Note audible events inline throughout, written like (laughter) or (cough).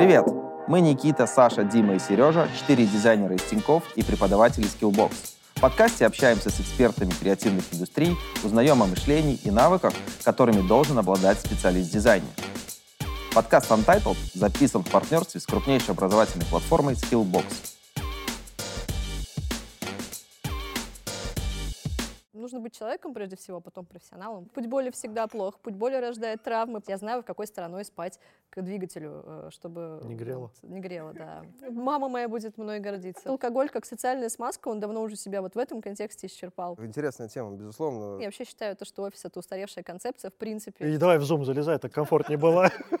Привет! Мы Никита, Саша, Дима и Сережа, четыре дизайнера из Тинькофф и преподаватели Skillbox. В подкасте общаемся с экспертами креативных индустрий, узнаем о мышлении и навыках, которыми должен обладать специалист в дизайне. Подкаст Untitled записан в партнерстве с крупнейшей образовательной платформой Skillbox. Нужно быть человеком прежде всего, а потом профессионалом. Путь боли всегда плох, путь боли рождает травмы. Я знаю, в какой стороной спать к двигателю, э, чтобы... Не грело. вот, не грело, да. Мама моя будет мной гордиться. Алкоголь как социальная смазка, он давно уже себя вот в этом контексте исчерпал. Интересная тема, безусловно. Я вообще считаю, то, что офис — это устаревшая концепция, в принципе. И давай в зум залезай, так комфортнее было. (laughs)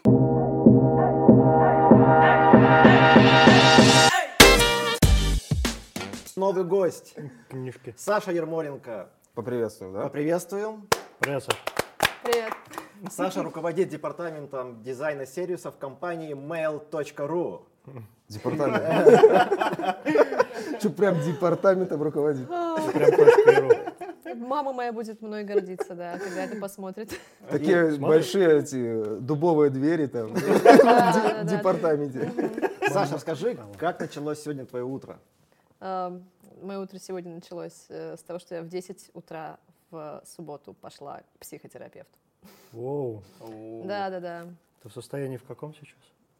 Новый гость. Книжки. Саша Ермоленко. Поприветствуем, да? Поприветствуем. Привет, Саш. Привет. Саша руководит департаментом дизайна сервисов компании mail.ru. Департамент. (laughs) Че, прям департаментом руководит? Мама моя будет мной гордиться, да, когда это посмотрит. Такие большие эти дубовые двери там (laughs) в департаменте. Саша, расскажи, как началось сегодня твое утро? Мое утро сегодня началось э, с того, что я в 10 утра в субботу пошла к психотерапевту. Воу. Да, да, да. Ты в состоянии в каком сейчас?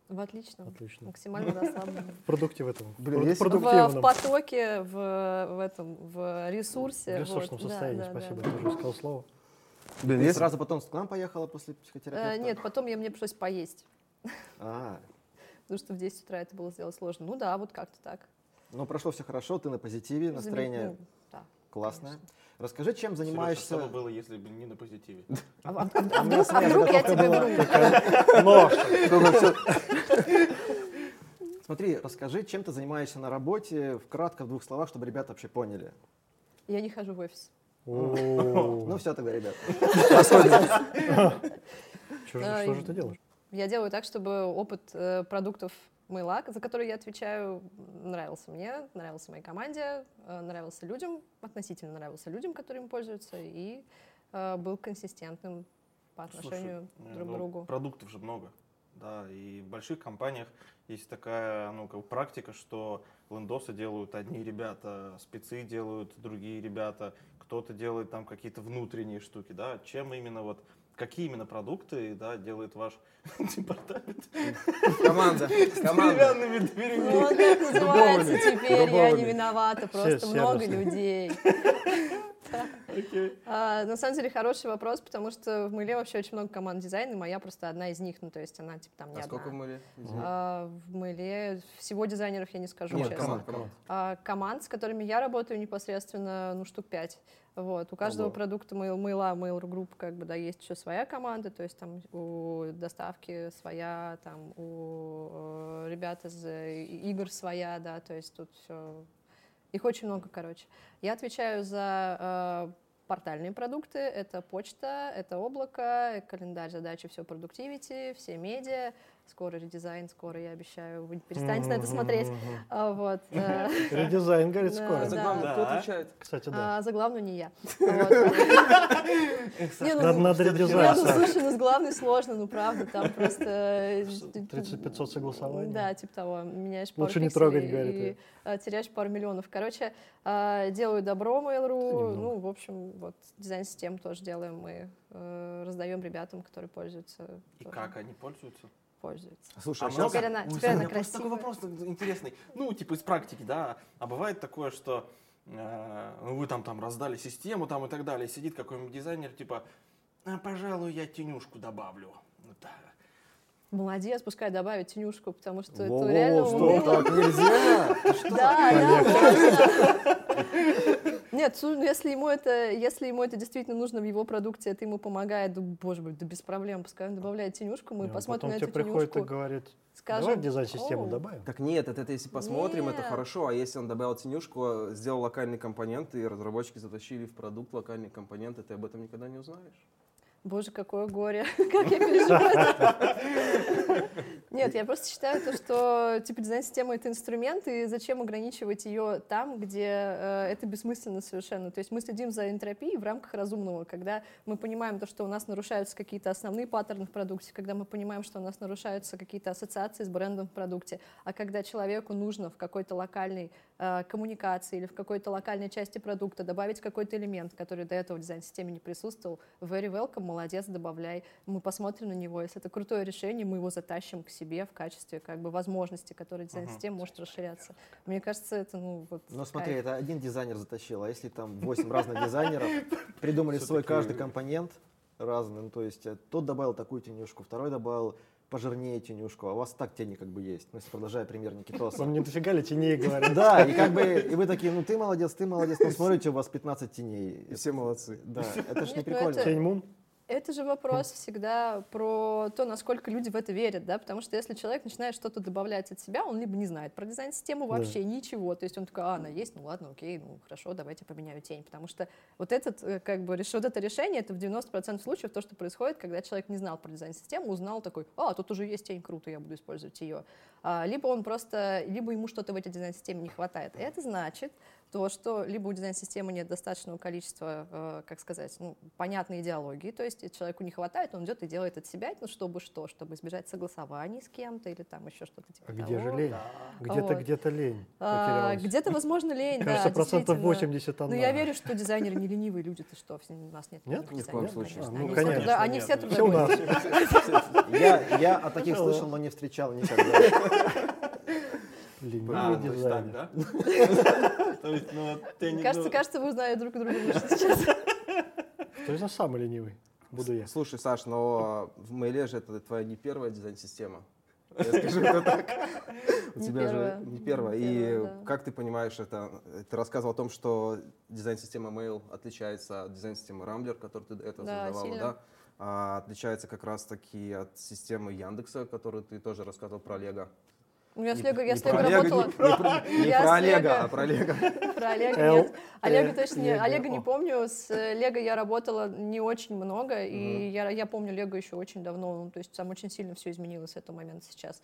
В отличном. Отлично. Максимально расслабленном. В продукте в этом. Блин, Прод- есть- В, потоке, в, в этом, в ресурсе. В ресурсном вот. Да, состоянии, да, да. спасибо, ты уже сказал слово. Блин, Ты есть сразу потом к нам поехала после психотерапевта? Э, Нет, потом я, мне пришлось поесть, А, (laughs) потому что в 10 утра это было сделать сложно. Ну да, вот как-то так. Ну прошло все хорошо, ты на позитиве, настроение Ну, да. классное. Расскажи, чем а занимаешься? что бы было, если бы не на позитиве? А, а- а (laughs) вдруг, а вдруг я тебе вру? (laughs) (laughs) Смотри, расскажи, чем ты занимаешься на работе, вкратко, в двух словах, чтобы ребята вообще поняли. Я не хожу в офис. Ну все тогда, ребят. Что же ты делаешь? Я делаю так, чтобы опыт э, продуктов мыла, за который я отвечаю, нравился мне, нравился моей команде, э, нравился людям, относительно нравился людям, которыми пользуются, и э, был консистентным по отношению Слушай, друг к ну, другу. Продуктов же много. Да, и в больших компаниях есть такая ну, как практика, что лендосы делают одни ребята, спецы делают другие ребята, кто-то делает там какие-то внутренние штуки, да. Чем именно вот, какие именно продукты, да, делает ваш (laughs) департамент Команда. (laughs) с деревянными дверьми? Ну, так называется теперь, я не виновата, просто много людей. (laughs) А, на самом деле хороший вопрос, потому что в Мыле вообще очень много команд дизайна, и моя просто одна из них, ну то есть она типа там не А сколько в мыле? А, в Мыле всего дизайнеров я не скажу, Нет, честно. команд, команд. А, команд, с которыми я работаю непосредственно, ну, штук пять. Вот. У каждого Ого. продукта мыл, мыла, Mail Group, как бы, да, есть еще своя команда, то есть там у доставки своя, там у э, ребят из э, игр своя, да, то есть тут все... Их очень много, короче. Я отвечаю за э, портальные продукты. Это почта, это облако, календарь, задачи, все продуктивити, все медиа. Скоро редизайн, скоро, я обещаю, вы перестанете на это смотреть. А, Вот. э, (laughs) Редизайн, говорит, Да, скоро. За да. главное кто Да. отвечает? Кстати, да. а за главную не я. (laughs) Не, ну, Надо, не, редизайн, ну, слушай, ну с главной сложно, ну правда, там (laughs) просто... э, 30-500 согласований. Да, типа того, меняешь пару Лучше не трогать, говорит, и э, теряешь пару миллионов. Короче, э, делаю добро Mail.ru, ну, в общем, вот дизайн-систем тоже делаем мы, э, раздаем ребятам, которые пользуются. И тоже как они пользуются? Пользуются. Слушай, А а много? Теперь она- Ой, теперь у она меня просто такой красивая. вопрос интересный. Ну, типа из практики, да. А бывает такое, что э, ну, вы там, там раздали систему там и так далее, сидит какой-нибудь дизайнер, типа, а, пожалуй, я тенюшку добавлю. Молодец, пускай добавит тенюшку, потому что это реально что, уныло. так нельзя? Да, да. Нет, ну, если ему это, если ему это действительно нужно в его продукте, это ему помогает, да, боже мой, да без проблем, пускай он добавляет тенюшку, мы посмотрим Потом на тебе эту приходит и тенюшку, говорит, скажем, давай дизайн-систему добавим. Так нет, это, это если посмотрим, это хорошо. А если он добавил тенюшку, сделал локальный компонент, и разработчики затащили в продукт локальный компонент, и ты об этом никогда не узнаешь. Боже, какое горе, (laughs) как я переживаю. (laughs) Нет, я просто считаю, то, что типа дизайн-система — это инструмент, и зачем ограничивать ее там, где э, это бессмысленно совершенно. То есть мы следим за энтропией в рамках разумного, когда мы понимаем то, что у нас нарушаются какие-то основные паттерны в продукте, когда мы понимаем, что у нас нарушаются какие-то ассоциации с брендом в продукте, а когда человеку нужно в какой-то локальной э, коммуникации или в какой-то локальной части продукта добавить какой-то элемент, который до этого в дизайн-системе не присутствовал, very welcome, молодец, добавляй. Мы посмотрим на него. Если это крутое решение, мы его затащим к себе в качестве как бы возможности, которые дизайн-система может расширяться. Мне кажется, это ну вот. Но смотри, кайф. это один дизайнер затащил, а если там 8 разных дизайнеров (laughs) придумали свой каждый компонент разный, ну, то есть э, тот добавил такую тенюшку, второй добавил пожирнее тенюшку, а у вас так тени как бы есть. Ну, если продолжая пример Никитоса. Вам не дофига ли теней говорят? Да, и как бы, и вы такие, ну ты молодец, ты молодец, но смотрите, у вас 15 теней. И все молодцы. Да, это ж не ну прикольно. Тень мум? Это же вопрос всегда про то, насколько люди в это верят, да, потому что если человек начинает что-то добавлять от себя, он либо не знает про дизайн-систему Да. вообще ничего, то есть он такой, а, она есть, ну ладно, окей, ну хорошо, давайте поменяю тень, потому что вот этот, э, как бы, вот это решение, это в 90% случаев то, что происходит, когда человек не знал про дизайн-систему, узнал такой, а, тут уже есть тень, круто, я буду использовать ее. А, либо он просто, либо ему что-то в этой дизайн-системе не хватает. И это значит, то, что либо у дизайн-системы нет достаточного количества, э, как сказать, ну, понятной идеологии, то есть человеку не хватает, он идет и делает от себя, ну, чтобы что, чтобы избежать согласований с кем-то или там еще что-то типа А где же того. лень? Где-то, Вот. где-то лень А, где-то, возможно, лень, да, Кажется, процентов действительно. 80 она. Ну, я верю, что дизайнеры не ленивые люди, ты что, у нас нет Нет? Ни в коем случае. А, Они ну, все конечно, трудо- Они все Все у нас. трудоголики. Я, я о таких Hello. слышал, но не встречал никогда. Ленивый А, дизайнер. То есть, ну, ты не Кажется, кажется, вы знаете друг друга лучше сейчас. Кто из нас самый ленивый? Буду я. Слушай, Саш, но в Мейле же это твоя не первая дизайн-система. Я скажу это так. (laughs) У тебя же не первая. И как ты понимаешь это? Ты рассказывал о том, что дизайн-система Mail отличается от дизайн-системы Rambler, которую ты до этого Да, создавала, сильно. да? А отличается как раз-таки от системы Яндекса, которую ты тоже рассказывал про Лего. У меня с Лего, я с Лего работала. Не, не про, не Я про Олега, а про Лего. Про Олега нет. Олега Э, точно не, Олега не помню. С Лего я работала не очень много, и я, я помню Лего еще очень давно. Ну, то есть там очень сильно все изменилось с этого момента сейчас.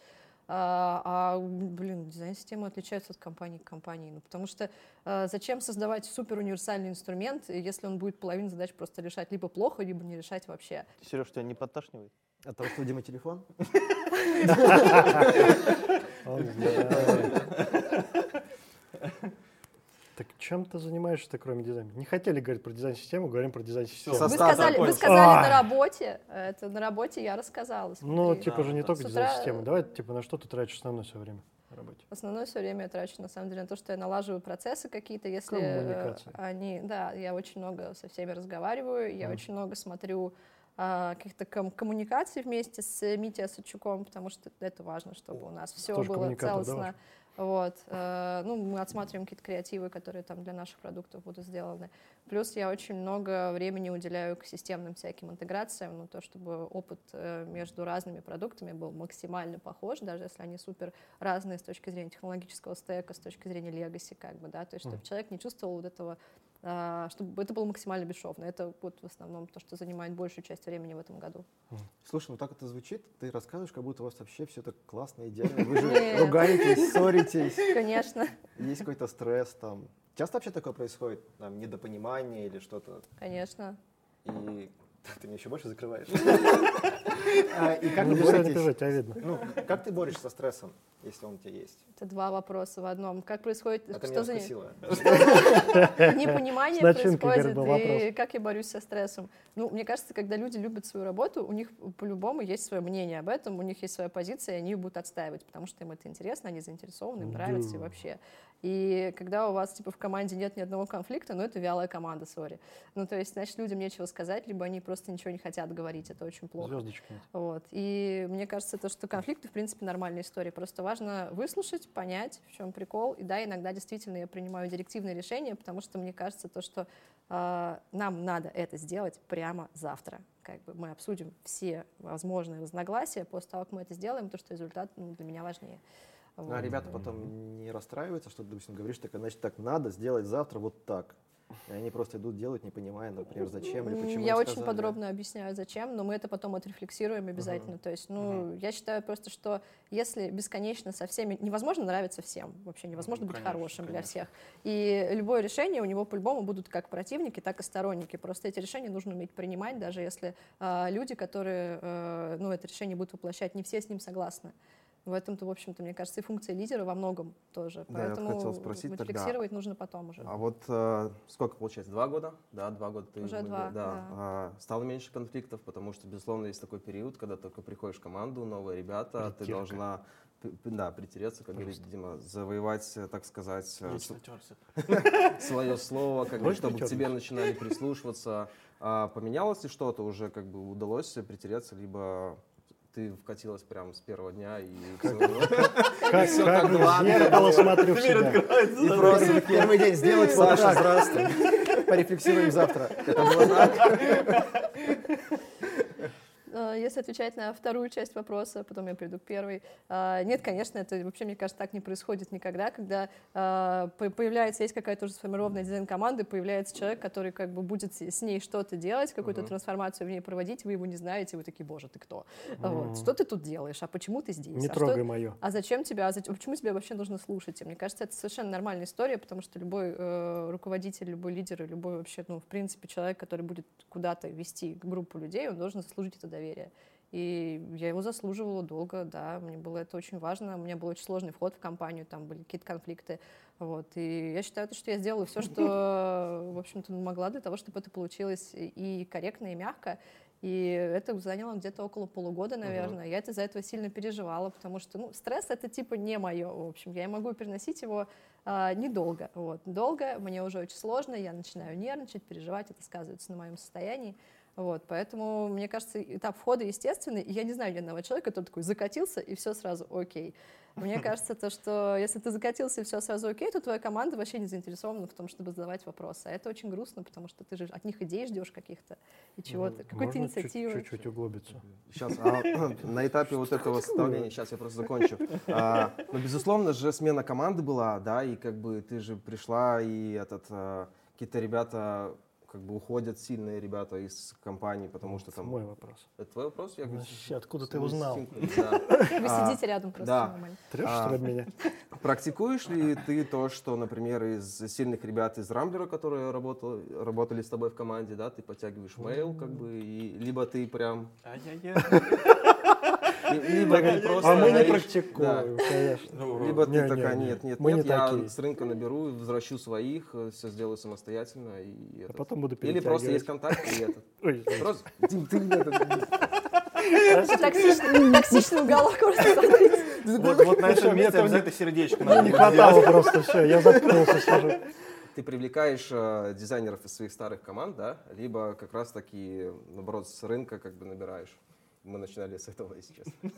А, а, блин, дизайн-системы отличаются от компании к компании. Ну, потому что а, зачем создавать супер универсальный инструмент, если он будет половину задач просто решать либо плохо, либо не решать вообще. Сереж, тебя не подташнивает? От того, что у Димы телефон? (laughs) (laughs) Так чем ты занимаешься-то, кроме дизайна? Не хотели говорить про дизайн-систему, говорим про дизайн-систему. Вы сказали, вы сказали на работе. Это на работе я рассказала. Ну, смотри. типа же не только дизайн-система. Давай, типа, на что ты тратишь основное свое время на работе? Основное все время я трачу, на самом деле, на то, что я налаживаю процессы какие-то, если э, они... Да, я очень много со всеми разговариваю, я Мгм. очень много смотрю каких-то ком- коммуникаций вместе с Митей Осадчуком, потому что это важно, чтобы у нас все Тоже было коммуникатор, да, целостно. Вот. э, Ну, мы отсматриваем какие-то креативы, которые там для наших продуктов будут сделаны. Плюс я очень много времени уделяю к системным всяким интеграциям, ну, то, чтобы опыт э, между разными продуктами был максимально похож, даже если они супер разные с точки зрения технологического стека, с точки зрения легаси, как бы, да, то есть чтобы Мгм. человек не чувствовал вот этого, а, чтобы это было максимально бесшовно. Это вот в основном то, что занимает большую часть времени в этом году. Слушай, ну так это звучит, ты рассказываешь, как будто у вас вообще все так классно, идеально. Вы же ругаетесь, ссоритесь, Конечно, есть какой-то стресс там. Часто вообще такое происходит? Там, недопонимание или что-то? конечно. И (laughs) ты меня еще больше закрываешь. (laughs) А, И как Ну, пижать, тебя видно. Ну, как ты борешься со стрессом, если он у тебя есть? Это два вопроса в одном. Как происходит... Это что меня за- (laughs) непонимание происходит, и вопрос. как я борюсь со стрессом. Ну, мне кажется, когда люди любят свою работу, у них по-любому есть свое мнение об этом, у них есть своя позиция, и они ее будут отстаивать, потому что им это интересно, они заинтересованы, им нравится и вообще. И когда у вас типа в команде нет ни одного конфликта, ну, это вялая команда, сори. Ну, то есть, значит, людям нечего сказать, либо они просто ничего не хотят говорить, это очень плохо. Звездочки. Вот. И мне кажется, то, что конфликты, в принципе, нормальная история. Просто важно выслушать, понять, в чем прикол. И да, иногда действительно я принимаю директивные решения, потому что мне кажется, то, что э, нам надо это сделать прямо завтра. Как бы мы обсудим все возможные разногласия после того, как мы это сделаем, то, что результат ну, для меня важнее. Ну, Вот. А ребята потом не расстраиваются, что ты, допустим, говоришь, так, значит, так надо сделать завтра вот так. И они просто идут делать, не понимая, например, зачем или почему. Я очень сказали. подробно объясняю, зачем, но мы это потом отрефлексируем обязательно. То есть, ну, я считаю просто, что если бесконечно со всеми... Невозможно нравиться всем, вообще невозможно Ну, быть конечно, хорошим для конечно. всех. И любое решение у него по-любому будут как противники, так и сторонники. Просто эти решения нужно уметь принимать, даже если а, люди, которые э, ну, это решение будут воплощать, не все с ним согласны. В этом-то, в общем-то, мне кажется, и функция лидера во многом тоже. Да, я вот Поэтому хотел спросить тогда, рефлексировать нужно потом уже. А вот э, сколько получается? Два года? Да, два года ты Уже два, игре. да. А, стало меньше конфликтов, потому что, безусловно, есть такой период, когда только приходишь в команду, новые ребята, ты Притирка. должна п- п- да, притереться, как говорит Дима, завоевать, э, так сказать, э, (laughs) свое слово, как бы, Хочешь чтобы к тебе начинали прислушиваться. А поменялось ли что-то уже, как бы удалось притереться, либо ты вкатилась прямо с первого дня и Как, (laughs) всё как зеркало смотрю в себя. и просто первый день сделать Саша, здравствуй. (laughs) Порефлексируем завтра. Это было так? (laughs) Э, Если отвечать на вторую часть вопроса, потом я приду к первой. А, Нет, конечно, это вообще, мне кажется, так не происходит никогда, когда по- появляется, есть какая-то уже сформированная дизайн-команда, появляется человек, который как бы будет с ней что-то делать, какую-то трансформацию в ней проводить, вы его не знаете, вы такие, боже, ты кто? Вот. Что ты тут делаешь? А почему ты здесь? Не а что- трогай мое. а зачем тебя, а зач- почему тебя вообще нужно слушать? И мне кажется, это совершенно нормальная история, потому что любой э, руководитель, любой лидер, любой вообще, ну, в принципе, человек, который будет куда-то вести группу людей, он должен заслужить это доверие. И я его заслуживала долго, да, мне было это очень важно, у меня был очень сложный вход в компанию, там были какие-то конфликты, вот, и я считаю, что я сделала все, что, (laughs) в общем-то, могла для того, чтобы это получилось и корректно, и мягко, и это заняло где-то около полугода, наверное. Я это из-за этого сильно переживала, потому что ну, стресс это типа не мое, в общем. Я могу переносить его а, недолго. Вот. Долго, мне уже очень сложно, я начинаю нервничать, переживать, это сказывается на моем состоянии. Вот, поэтому, мне кажется, этап входа естественный. И я не знаю ни одного человека, который такой закатился, и все сразу окей. Мне (laughs) кажется, то, что если ты закатился, и все сразу окей, то твоя команда вообще не заинтересована в том, чтобы задавать вопросы. А это очень грустно, потому что ты же от них идей ждешь каких-то и чего-то, какой-то Можно чуть- инициативы. Чуть-чуть углубиться. Сейчас, а, (coughs) на этапе вот этого составления, сейчас я просто закончу. А, ну, безусловно же, смена команды была, да, и как бы ты же пришла, и этот, а, какие-то ребята как бы уходят, сильные ребята из компании, потому что Это там... мой вопрос. Это твой вопрос? Я говорю, Вообще, откуда ты узнал? да. (laughs) Вы А, сидите рядом просто да. нормально. Трешь, А. что ли, меня? (laughs) Практикуешь ли ты то, что, например, из сильных ребят из Рамблера, которые работал, работали с тобой в команде, да, ты подтягиваешь мейл, как бы, и либо ты прям, Ай-яй-яй. Ли- либо ты просто А мы не практикуем, конечно. Ну, Либо ты такая, не. нет, нет, нет, не я с рынка наберу, возвращу своих, все сделаю самостоятельно. И А потом буду Или просто есть контакт, и это. (laughs) Ой, Просто, Дим, ты этот, Токсичный, токсичный уголок. Вот, на этом месте обязательно сердечко надо не хватало просто, все, я заткнулся, сижу. ты привлекаешь э, дизайнеров из своих старых команд, да, либо как раз таки, наоборот, с рынка как бы набираешь. Мы начинали с этого, если честно. (laughs)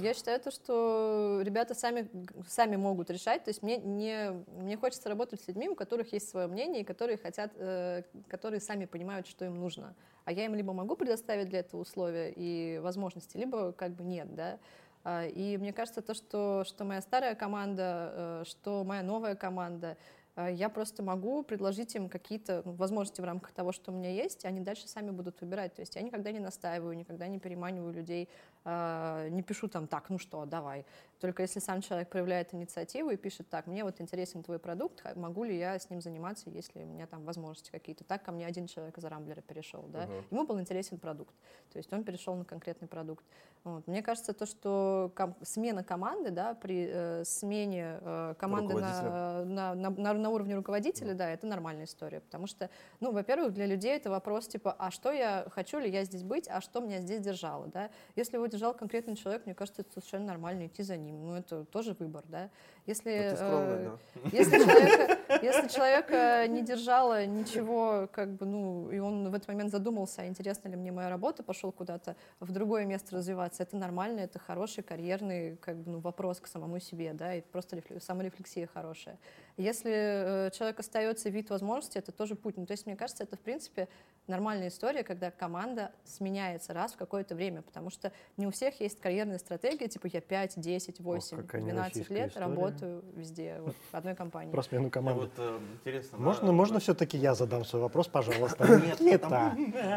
Я считаю, то, что ребята сами, сами могут решать. То есть мне, не, мне хочется работать с людьми, у которых есть свое мнение, и которые хотят, э, которые сами понимают, что им нужно. А я им либо могу предоставить для этого условия и возможности, либо как бы нет, да. А, И мне кажется, то, что, что моя старая команда, э, что моя новая команда, я просто могу предложить им какие-то ну, возможности в рамках того, что у меня есть, и они дальше сами будут выбирать. То есть я никогда не настаиваю, никогда не переманиваю людей, э, не пишу там, так, ну что, давай. Только если сам человек проявляет инициативу и пишет, так, мне вот интересен твой продукт, могу ли я с ним заниматься, если у меня там возможности какие-то. Так ко мне один человек из Рамблера перешел, да, Мгм. ему был интересен продукт, то есть он перешел на конкретный продукт. Вот. Мне кажется, то, что ком- смена команды, да, при э, смене э, команды на, на, на, на- на уровне руководителя, да, это нормальная история, потому что, ну, во-первых, для людей это вопрос типа, а что я, хочу ли я здесь быть, а что меня здесь держало, да. Если его держал конкретный человек, мне кажется, это совершенно нормально идти за ним, ну, это тоже выбор, да. Если, ты скромная, э, да. если (laughs) человека, если человека не держало ничего, как бы, ну, и он в этот момент задумался, а интересна ли мне моя работа, пошел куда-то в другое место развиваться, это нормально, это хороший карьерный, как бы, ну, вопрос к самому себе, да, и просто рефле- саморефлексия хорошая. Если э, человек остается вид возможностей, это тоже путь. Ну, то есть, мне кажется, это, в принципе, нормальная история, когда команда сменяется раз в какое-то время, потому что не у всех есть карьерная стратегия, типа я 5, 10, 8, какая 12 нероссийская лет история. работаю везде, вот, в одной компании. Про смену команды вот э, интересно. да, Можно, можно вот- все-таки я задам свой вопрос, пожалуйста? (laughs) Нет, Никита,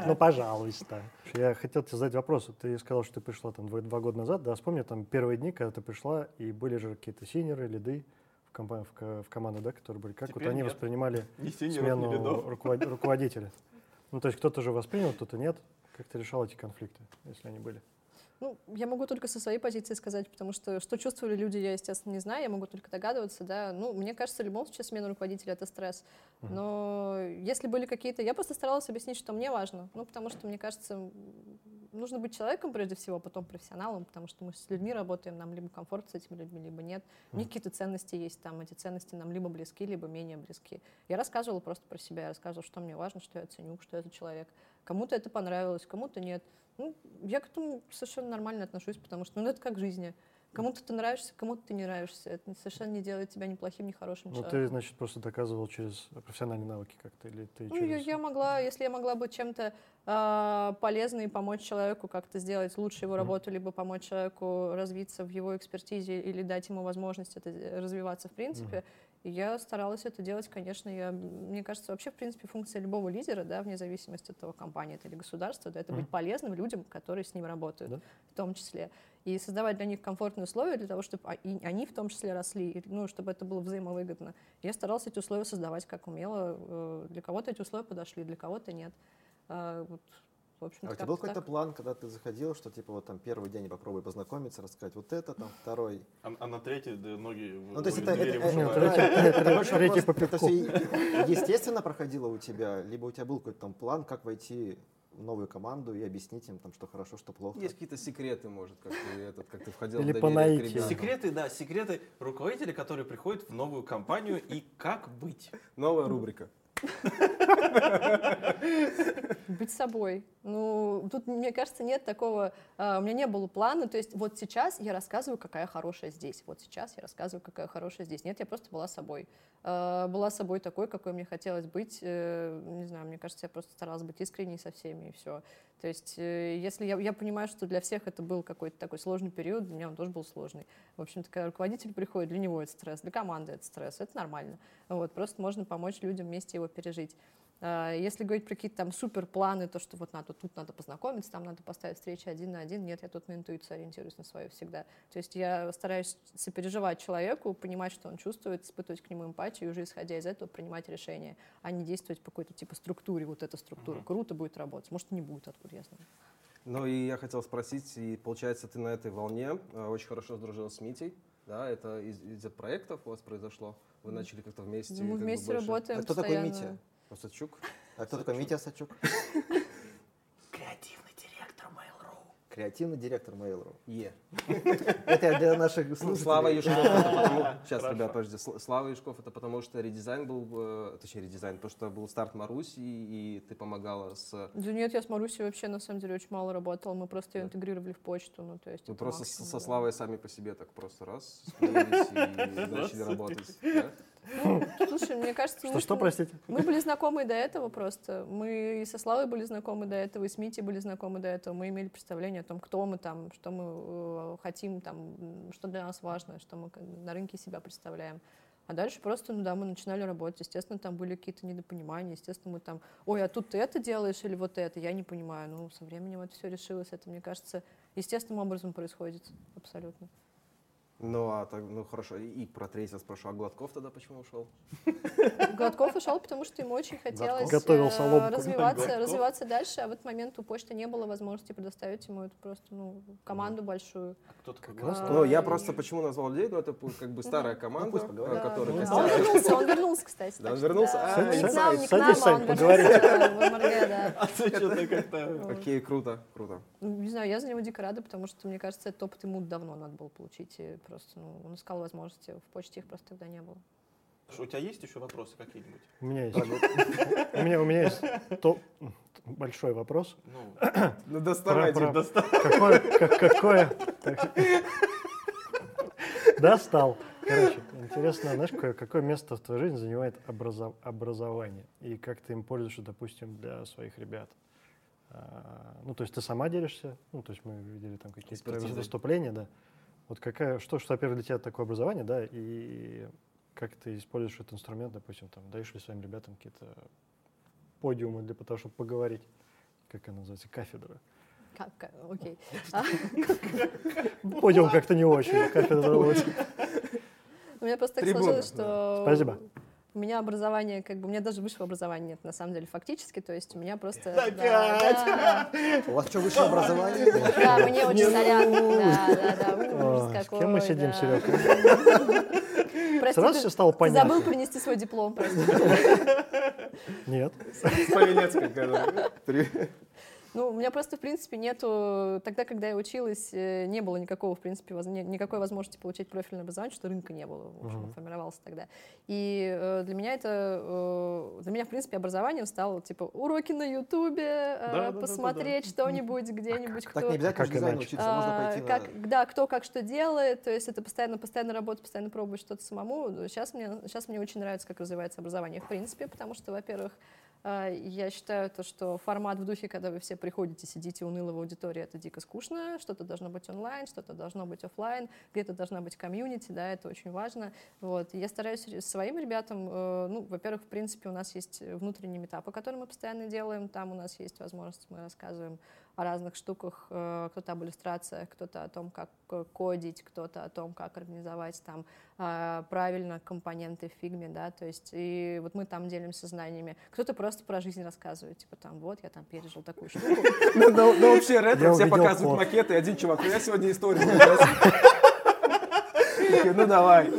ну, пожалуйста. Я хотел тебе задать вопрос. Ты сказал, что ты пришла там два, два года назад, да? Вспомни там первые дни, когда ты пришла, и были же какие-то синеры, лиды в, компа- в, в команду, да, которые были. Как вот они нет. воспринимали (laughs) Ни смену руковод- руководителя? Ну, то есть кто-то же воспринял, кто-то нет. Как ты решал эти конфликты, если они были? Ну, я могу только со своей позиции сказать, потому что что чувствовали люди, я, естественно, не знаю, я могу только догадываться, да. Ну, мне кажется, в любом случае смена руководителя — это стресс. Но если были какие-то... Я просто старалась объяснить, что мне важно. Ну, потому что, мне кажется, нужно быть человеком прежде всего, потом профессионалом, потому что мы с людьми работаем, нам либо комфорт с этими людьми, либо нет. У них какие-то ценности есть там, эти ценности нам либо близки, либо менее близки. Я рассказывала просто про себя, я рассказывала, что мне важно, что я ценю, что я за человек. Кому-то это понравилось, кому-то нет. Ну, я к этому совершенно нормально отношусь, потому что ну, это как в жизни. Кому-то ты нравишься, кому-то ты не нравишься. Это совершенно не делает тебя ни плохим, ни хорошим Ну, ты, человеком. значит, просто доказывал через профессиональные навыки как-то, или ты Ну, я, через... я могла, если я могла быть чем-то а, полезной и помочь человеку как-то сделать лучше его работу, либо помочь человеку развиться в его экспертизе или дать ему возможность это э, развиваться в принципе. И я старалась это делать, конечно. Я, мне кажется, вообще, в принципе, функция любого лидера, да, вне зависимости от того, компания это или государство, да, это Мгм. быть полезным людям, которые с ним работают, Да. в том числе. И создавать для них комфортные условия для того, чтобы а- они в том числе росли, ну, чтобы это было взаимовыгодно. Я старалась эти условия создавать как умела. Э, Для кого-то эти условия подошли, для кого-то нет. А, вот, в общем-то, А у тебя был какой-то план, когда ты заходил, что типа вот там первый день попробуй познакомиться, рассказать вот это, там второй. А, а на третий да, ноги Ну, то есть это, это, это- всё естественно проходило у тебя, либо у тебя был какой-то там план, как войти в новую команду и объяснить им, там, что хорошо, что плохо. Есть какие-то секреты, может, как ты, этот, как ты входил Или в по наитию. Секреты, да, секреты руководителя, которые приходят в новую компанию и как быть. Новая рубрика. (laughs) Быть собой. Ну, тут, мне кажется, нет такого... а, у меня не было плана. То есть вот сейчас я рассказываю, какая хорошая здесь. Вот сейчас я рассказываю, какая хорошая здесь. Нет, я просто была собой. А, была собой такой, какой мне хотелось быть. Э, не знаю, мне кажется, я просто старалась быть искренней со всеми, и все. То есть э, если я, я понимаю, что для всех это был какой-то такой сложный период, для меня он тоже был сложный. В общем-то, когда руководитель приходит, для него это стресс, для команды это стресс, это нормально. Вот, просто можно помочь людям вместе его пережить. А, Если говорить про какие-то там супер планы, то, что вот надо, тут надо познакомиться, там надо поставить встречи один на один, нет, я тут на интуицию ориентируюсь на свою всегда. То есть я стараюсь сопереживать человеку, понимать, что он чувствует, испытывать к нему эмпатию и уже исходя из этого принимать решения, а не действовать по какой-то типа структуре, вот эта структура. Мгм. Круто будет работать, может не будет, откуда я знаю. Ну и я хотел спросить, и получается, ты на этой волне э, очень хорошо сдружил с Митей, да, это из, из проектов у вас произошло? Вы начали как-то вместе? Ну, мы как вместе больше- работаем А кто такой постоянно. Митя? Сачук? А кто такой Митя Сачук? (laughs) Креативный директор Mail.ru. Креативный директор Mail.ru. Е. (laughs) Это для наших Ну, слушателей. Слава Юшков. (laughs) Сейчас, ребят, подожди. Сл- Слава Юшков, это потому что редизайн был, э, точнее редизайн, то, что был старт Маруси, и ты помогала с... Да нет, я с Марусей вообще на самом деле очень мало работала, мы просто ее интегрировали в почту, ну то есть просто со. Славой сами по себе так просто раз и начали работать. Ну, слушай, мне кажется, Что, мы что, простите? Мы были знакомы до этого просто. Мы и со Славой были знакомы до этого, и с Митей были знакомы до этого. Мы имели представление о том, кто мы там, что мы э, хотим там, что для нас важно, что мы на рынке себя представляем. А дальше просто, ну да, мы начинали работать. Естественно, там были какие-то недопонимания. Естественно, мы там, ой, а тут ты это делаешь или вот это? Я не понимаю. Ну, со временем это все решилось. Это, мне кажется, естественным образом происходит. Абсолютно. Ну, а так, ну хорошо, и про третьего спрошу, а Гладков тогда почему ушел? Гладков ушел, потому что ему очень хотелось Готовил э, соломку. развиваться, Гладков. развиваться дальше, а в этот момент у почты не было возможности предоставить ему эту просто ну, команду большую. А кто такой. Гладков? Ну, я А, просто почему назвал людей, ну, это как бы старая команда, поговорит. э, которая Да. Он вернулся, он вернулся, кстати. Да, он вернулся? А, Не к нам, не к нам, а он вернулся. Окей, круто, круто. Ну, Не знаю, я за него дико рада, потому что, мне кажется, этот опыт ему давно надо было получить. Просто, ну, он искал возможности, в почте их просто тогда не было. Что, У тебя есть еще вопросы какие-нибудь? У меня есть. У меня, у меня есть то- большой вопрос. Ну, (coughs) Ну, доставайте. Про- про- достал. Какое, как- какое, так. достал. Короче, интересно, знаешь, какое, какое место в твоей жизни занимает образо- образование? И как ты им пользуешься, допустим, для своих ребят? А, ну, то есть ты сама делишься? Ну, то есть мы видели там какие-то выступления, да. Вот какая, что, что, во-первых, для тебя такое образование, да, и как ты используешь этот инструмент, допустим, там, даешь ли своим ребятам какие-то подиумы для того, чтобы поговорить, как она называется, кафедра. Как, окей. А, (laughs) Подиум как-то не очень, кафедра (laughs) лучше. У меня просто так сложилось, что Спасибо. У меня образование, как бы, у меня даже высшего образования нет, на самом деле, фактически, то есть у меня просто... Опять? Да, да, У вас что, высшее образование? да, мне очень сорян, да, да, да, ужас Ой, с кем мы сидим, да. Серега? Прости, Сразу ты- все стало ты понятно. забыл принести свой диплом, прости. Нет. Когда- (laughs) При- Ну, у меня просто, в принципе, нету... Тогда, когда я училась, э, не было никакого, в принципе, воз- никакой возможности получить профильное образование, что рынка не было, в общем, Мгм. формировался тогда. И э, для меня это... э, Для меня, в принципе, образованием стало, типа, уроки на Ютубе, э, Да-да-да-да-да. посмотреть что-нибудь (laughs) где-нибудь, Так кто... не обязательно Как дизайну учиться, можно А, пойти на... как, Да, кто как что делает, то есть это постоянно, постоянно работать, постоянно пробовать что-то самому. Сейчас мне, сейчас мне очень нравится, как развивается образование, в принципе, потому что, во-первых, а, я считаю то, что формат в духе, когда вы все приходите, сидите уныло в аудитории, это дико скучно, что-то должно быть онлайн, что-то должно быть офлайн, где-то должна быть комьюнити, да, это очень важно. Вот. Я стараюсь своим ребятам, э, ну, во-первых, в принципе, у нас есть внутренние метапы, которые мы постоянно делаем, там у нас есть возможность, мы рассказываем о разных штуках, э, кто-то об иллюстрациях, кто-то о том, как э, кодить, кто-то о том, как организовать там а, правильно компоненты в фигме, да, то есть и вот мы там делимся знаниями. Кто-то просто про жизнь рассказывает, типа там, вот, я там пережил такую штуку. Ну, вообще ретро, все показывают макеты, один чувак, ну я сегодня историю (laughs) рассказываю». Такие, Ну давай,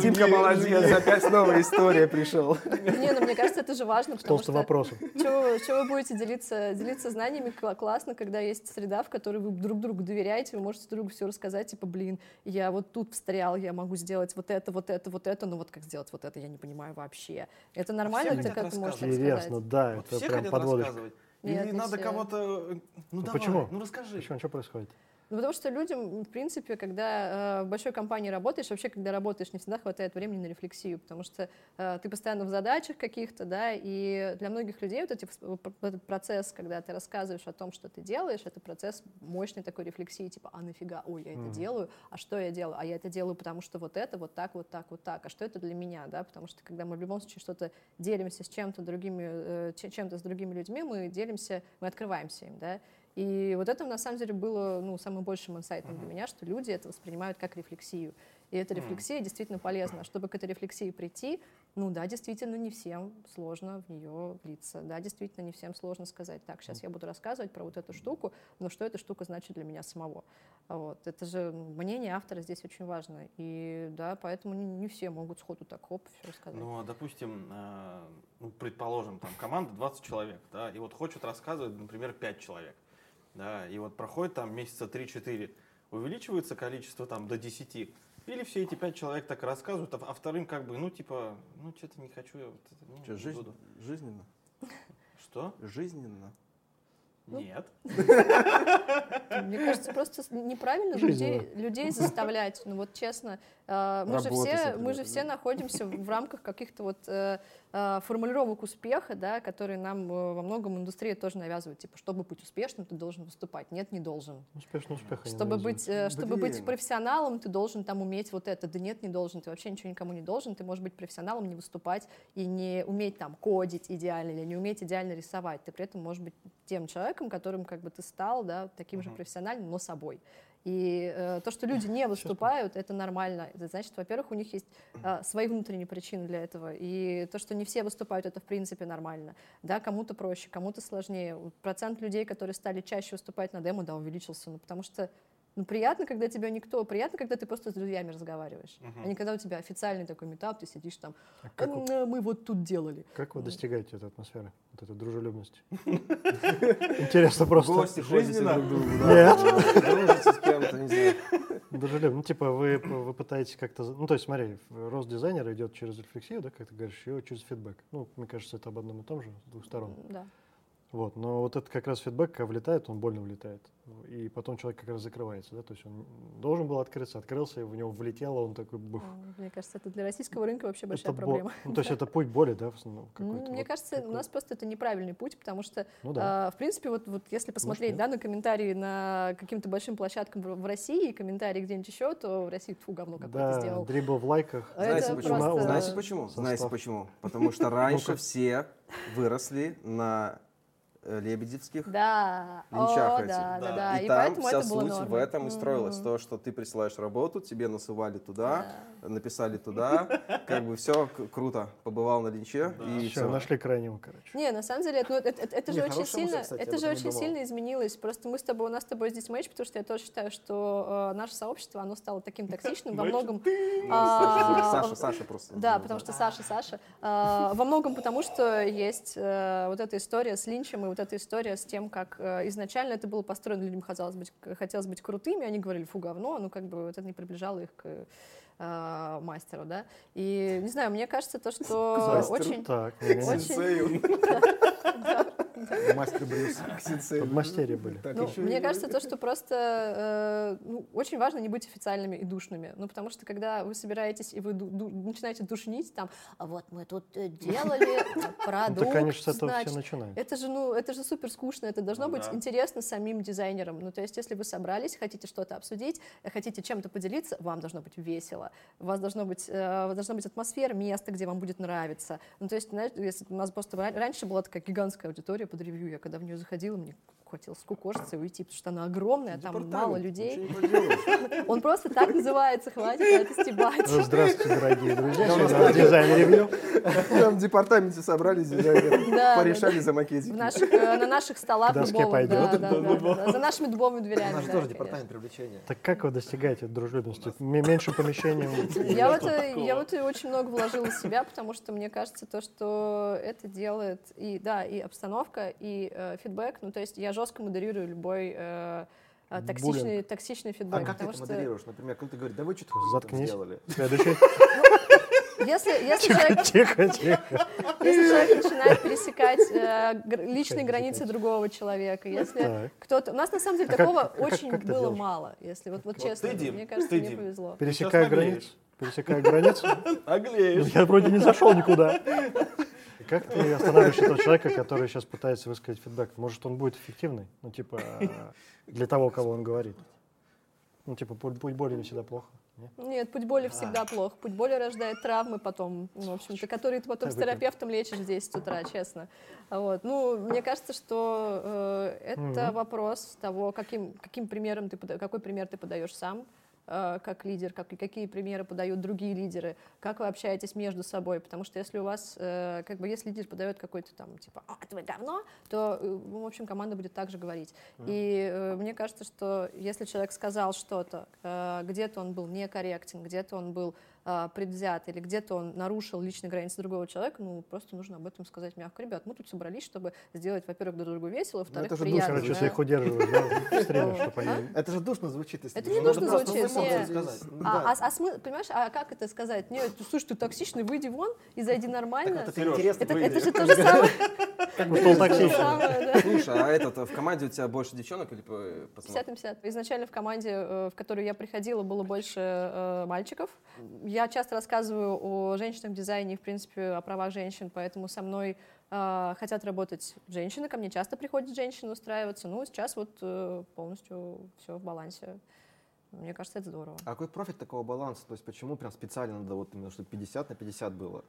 Димка молодец, опять новая история пришел. Не, ну мне кажется, это же важно, потому что вопрос. что вы будете делиться, делиться знаниями кла- классно, когда есть среда, в которой вы друг другу доверяете, вы можете другу все рассказать, типа, блин, я вот тут встрял, я могу сделать вот это, вот это, вот это, но вот как сделать вот это, я не понимаю вообще. Это нормально, Все ты как можешь рассказывать. Интересно, рассказать? да, это все прям подводочка. Нет, Или не надо кого-то... э, Ну Ну давай, почему? ну расскажи. Почему? Что происходит? Ну, потому что людям, в принципе, когда э, в большой компании работаешь, вообще, когда работаешь, не всегда хватает времени на рефлексию, потому что э, ты постоянно в задачах каких-то, да, и для многих людей вот, эти, вот этот процесс, когда ты рассказываешь о том, что ты делаешь, это процесс мощной такой рефлексии, типа, а нафига, ой, я это Мгм. делаю, а что я делаю? А я это делаю, потому что вот это, вот так, вот так, вот так, а что это для меня, да, потому что когда мы в любом случае что-то делимся с чем-то другими, э, че- чем-то с другими людьми, мы делимся, мы открываемся им, да, и вот это на самом деле было ну, самым большим инсайтом для меня, что люди это воспринимают как рефлексию. И эта рефлексия действительно полезна. Чтобы к этой рефлексии прийти, ну да, действительно не всем сложно в нее влиться. Да, действительно не всем сложно сказать, так, сейчас я буду рассказывать про вот эту штуку, но что эта штука значит для меня самого. Вот. Это же мнение автора здесь очень важно. И да, поэтому не, не все могут сходу так хоп, все рассказать. Ну, а, допустим, э, ну, предположим, там команда 20 человек, да, и вот хочет рассказывать, например, 5 человек, да, и вот проходит там месяца 3-4, увеличивается количество там до 10, или все эти 5 человек так рассказывают, а, а вторым как бы, ну, типа, ну, что-то не хочу, я вот это, ну, Что, не жизнь, буду. жизненно? Что? Жизненно. Ну, Нет. Мне кажется, просто неправильно людей, людей заставлять. Ну вот честно, э, мы же Работать, все, мы же все находимся в рамках каких-то вот э, формулировок успеха, да, которые нам э, во многом индустрия тоже навязывает. Типа, чтобы быть успешным, ты должен выступать. Нет, не должен. Успешный успех. они Чтобы быть, э, чтобы быть Блин. профессионалом, ты должен там уметь вот это. Да нет, не должен. Ты вообще ничего никому не должен. Ты можешь быть профессионалом, не выступать и не уметь там кодить идеально или не уметь идеально рисовать. Ты при этом можешь быть тем человеком, которым как бы ты стал, да, таким же Мгм. профессиональным, но собой. И э, то, что люди не выступают, это нормально. Это значит, во-первых, у них есть э, свои внутренние причины для этого. И то, что не все выступают, это в принципе нормально. Да, кому-то проще, кому-то сложнее. Процент людей, которые стали чаще выступать на демо, да, увеличился. Ну, потому что ну, приятно, когда тебя никто, приятно, когда ты просто с друзьями разговариваешь, Мгм. а не когда у тебя официальный такой метап, ты сидишь там, А как, вы, «М, мы вот тут делали. как вы достигаете этой атмосферы, вот этой дружелюбности? (laughs) Интересно просто. Гости ходите друг другу, Нет. да, дружите с кем-то, не знаю. Дружелюбно. Ну, типа, вы, вы пытаетесь как-то... Ну, то есть, смотри, рост дизайнера идет через рефлексию, да, как ты говоришь, и через фидбэк. Ну, мне кажется, это об одном и том же, с двух сторон. Да. Вот, но вот это как раз фидбэк, когда влетает, он больно влетает. И потом человек как раз закрывается, да, то есть он должен был открыться, открылся, в него влетело, он такой бух. Мне кажется, это для российского рынка вообще большая Это бо- проблема. Ну, то есть (laughs) это путь боли, да, в основном М, какой-то. Мне вот кажется, у такой. нас просто это неправильный путь, потому что, Ну да. а, в принципе, вот, вот если посмотреть нет. да, на комментарии на каким-то большим площадкам в, в России и комментарии где-нибудь еще, то в России фу, говно какое-то Да, сделал. дрибл в лайках. Это Знаете почему? просто- Знаете почему? Состав. Знаете почему? Потому что (laughs) раньше Ну-ка. все выросли на лебедевских Да, линчах о, этих. да, да, Да. И, и, там вся это суть в этом и строилась. Мгм. То, что ты присылаешь работу, тебе насывали туда, написали (laughs) туда, как бы все круто. Побывал на линче Да. и Все, все. нашли крайнего, короче. Не, на самом деле, это, ну, это, это- это Не, же очень мысль, сильно, кстати, это же очень думал. сильно изменилось. Просто мы с тобой, у нас с тобой здесь матч, потому что я тоже считаю, что э, наше сообщество, оно стало таким токсичным во многом. Саша, а, Саша, (laughs) Саша просто. Да, потому что Саша, Саша. А, во многом потому, что есть э, вот эта история с Линчем и вот эта история с тем, как э, изначально это было построено, людям хотелось быть, хотелось быть крутыми, они говорили, фу, говно, ну как бы вот это не приближало их к э, мастеру, да. И, не знаю, мне кажется, то, что очень... Так. Очень... (laughs) Мастер Брюс. (laughs) Подмастерья были. Ну, мне кажется, то, что просто э, ну, очень важно не быть официальными и душными. Ну, потому что когда вы собираетесь и вы ду- ду- начинаете душнить, там, а вот мы тут э, делали (laughs) Ну, продукт, так, конечно, с этого значит, все начинают. это же, ну, это же супер скучно, это должно Ну быть да. интересно самим дизайнерам. Ну, то есть, если вы собрались, хотите что-то обсудить, хотите чем-то поделиться, вам должно быть весело. У вас должно быть, э, должна быть атмосфера, место, где вам будет нравиться. Ну, то есть, знаешь, если у нас просто ра- раньше была такая гигантская аудитория под review, я когда в нее заходила, мне хотелось скукожиться и уйти, потому что она огромная, там мало людей. (laughs) Он просто так называется, хватит это стебать. Ну, Здравствуйте, дорогие друзья. Сегодня у нас design review. Там в департаменте собрались дизайнеры, (laughs) порешали за В макетики. э, на наших столах дубовых, за нашими дубовыми У дверями. да, тоже департамент привлечения. Так как вы достигаете дружелюбности? Меньше помещением? (laughs) Я э, вот и очень много вложила в себя, потому что мне кажется, то, что это делает и, да, и обстановка, и э, фидбэк. Ну, то есть я жестко модерирую любой э, э, токсичный, токсичный А фидбэк. как ты это что модерируешь? Например, кто-то говорит, да вы что-то Заткнись. сделали. Следующий. если, если, человек, Тихо, тихо. если человек начинает пересекать э, гр- личные Пересекать. границы другого человека, если Так. кто-то... У нас на самом деле А такого а как- очень как ты было делаешь? мало, если вот, вот Вот честно. ты, Дим, мне кажется, ты, мне повезло. Пересекая границу. Пересекая границу. (laughs) Наглеешь. Я вроде не зашел никуда. (laughs) Как ты останавливаешь этого человека, который сейчас пытается высказать фидбэк? Может, он будет эффективный? Ну, типа, э, для того, кого он говорит. Ну, типа, путь боли не всегда плохо. Нет? Нет, путь боли всегда плохо. Путь боли рождает травмы потом, ну, в общем-то, которые ты потом с терапевтом лечишь в 10 утра, честно. А Вот. Ну, мне кажется, что э, это вопрос того, каким, каким примером ты, какой пример ты подаешь сам, как лидер, как, какие примеры подают другие лидеры, как вы общаетесь между собой, потому что если у вас, э, как бы, если лидер подает какой-то там, типа, а, это вы говно, то, э, ну, в общем, команда будет так же говорить. И э, мне кажется, что если человек сказал что-то, э, где-то он был некорректен, где-то он был э, предвзят или где-то он нарушил личные границы другого человека, ну, просто нужно об этом сказать мягко. Ребят, мы тут собрались, чтобы сделать, во-первых, друг другу весело, во-вторых, это же приятно. Короче, если их удерживаешь, да, чтобы (laughs) они... Это же душно звучит. Это не Ну, душно звучит. Ну, А, а, а понимаешь, а как это сказать? Нет, слушай, ты токсичный, выйди вон и зайди нормально. Это же то же самое. (laughs) Токсичный. самое, да. Слушай, а этот, в команде у тебя больше девчонок или э, пацанов? 50 на 50. Изначально в команде, э, в которую я приходила, было больше э, мальчиков. Я часто рассказываю о женщинах в дизайне в принципе, о правах женщин, поэтому со мной э, хотят работать женщины, ко мне часто приходят женщины устраиваться. Ну, сейчас вот э, полностью все в балансе. Мне кажется, это здорово. А какой профит такого баланса? То есть почему прям специально надо вот именно, чтобы 50 на 50 было?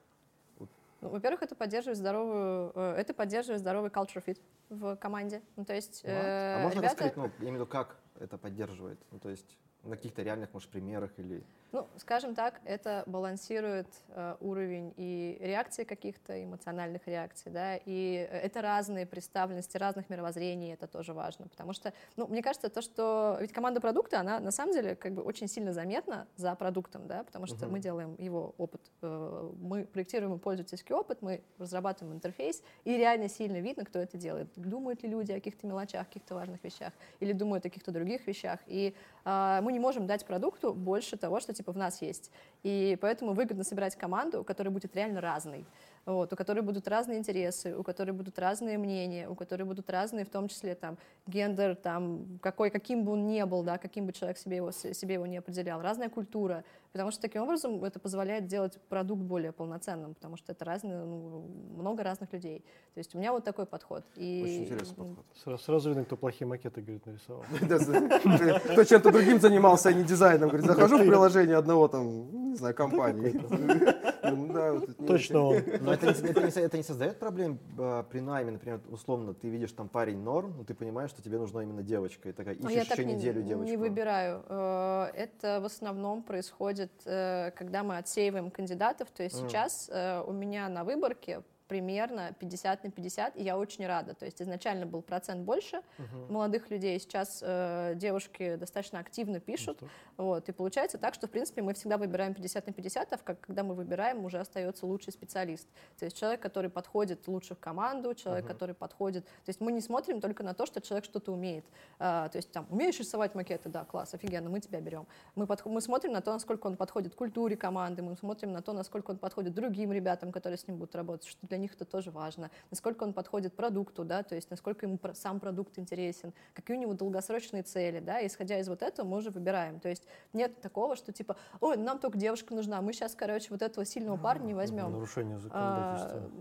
Ну, во-первых, это поддерживает здоровую, э, это поддерживает здоровый culture fit в команде. Ну, то есть Вот. э, а можно ребята, рассказать, ну, виду, как это поддерживает? Ну, то есть на каких-то реальных, может, примерах или... Ну, скажем так, это балансирует э, уровень и реакции каких-то эмоциональных реакций, да, и э, это разные представленности разных мировоззрений, это тоже важно, потому что, ну, мне кажется, то, что ведь команда продукта, она на самом деле как бы очень сильно заметна за продуктом, да, потому что Мгм. мы делаем его опыт, э, мы проектируем пользовательский опыт, мы разрабатываем интерфейс, и реально сильно видно, кто это делает. Думают ли люди о каких-то мелочах, каких-то важных вещах, или думают о каких-то других вещах, и мы не можем дать продукту больше того, что типа в нас есть. И поэтому выгодно собирать команду, которая будет реально разной. вот, у которой будут разные интересы, у которой будут разные мнения, у которой будут разные, в том числе там гендер, там какой, каким бы он ни был, да, каким бы человек себе его, себе его не определял, разная культура, потому что таким образом это позволяет сделать продукт более полноценным, потому что это разные, ну, много разных людей. То есть у меня вот такой подход. И, Очень интересный подход. Сразу, сразу видно, кто плохие макеты, говорит, нарисовал. (laughs) (laughs) Кто чем-то другим занимался, а не дизайном. Говорит, захожу в приложение одного там, не знаю, компании. (laughs) Ну Точно он. Но это, не- создает проблем э, при найме, например, условно, ты видишь там парень норм, но ты понимаешь, что тебе нужна именно девочка, и такая ищешь Ну, я так еще не, неделю девочку. не выбираю. Э, Это в основном происходит, э, когда мы отсеиваем кандидатов. То есть Мгм. сейчас э, у меня на выборке примерно 50 на 50, и я очень рада. То есть изначально был процент больше Мгм. молодых людей, сейчас э, девушки достаточно активно пишут. Вот, и получается так, что, в принципе, мы всегда выбираем 50 на 50, а как, когда мы выбираем, уже остается лучший специалист. То есть человек, который подходит лучше в команду, человек, Мгм. который подходит... То есть мы не смотрим только на то, что человек что-то умеет. А, то есть там, умеешь рисовать макеты? Да, класс, офигенно, мы тебя берем. Мы, подх- мы смотрим на то, насколько он подходит культуре команды, мы смотрим на то, насколько он подходит другим ребятам, которые с ним будут работать, что для них это тоже важно. Насколько он подходит продукту, да, то есть насколько ему сам продукт интересен, какие у него долгосрочные цели, да, и исходя из вот этого мы уже выбираем. То есть нет такого, что типа, ой, нам только девушка нужна, мы сейчас, короче, вот этого сильного парня не возьмем. Нарушение А, законодательства.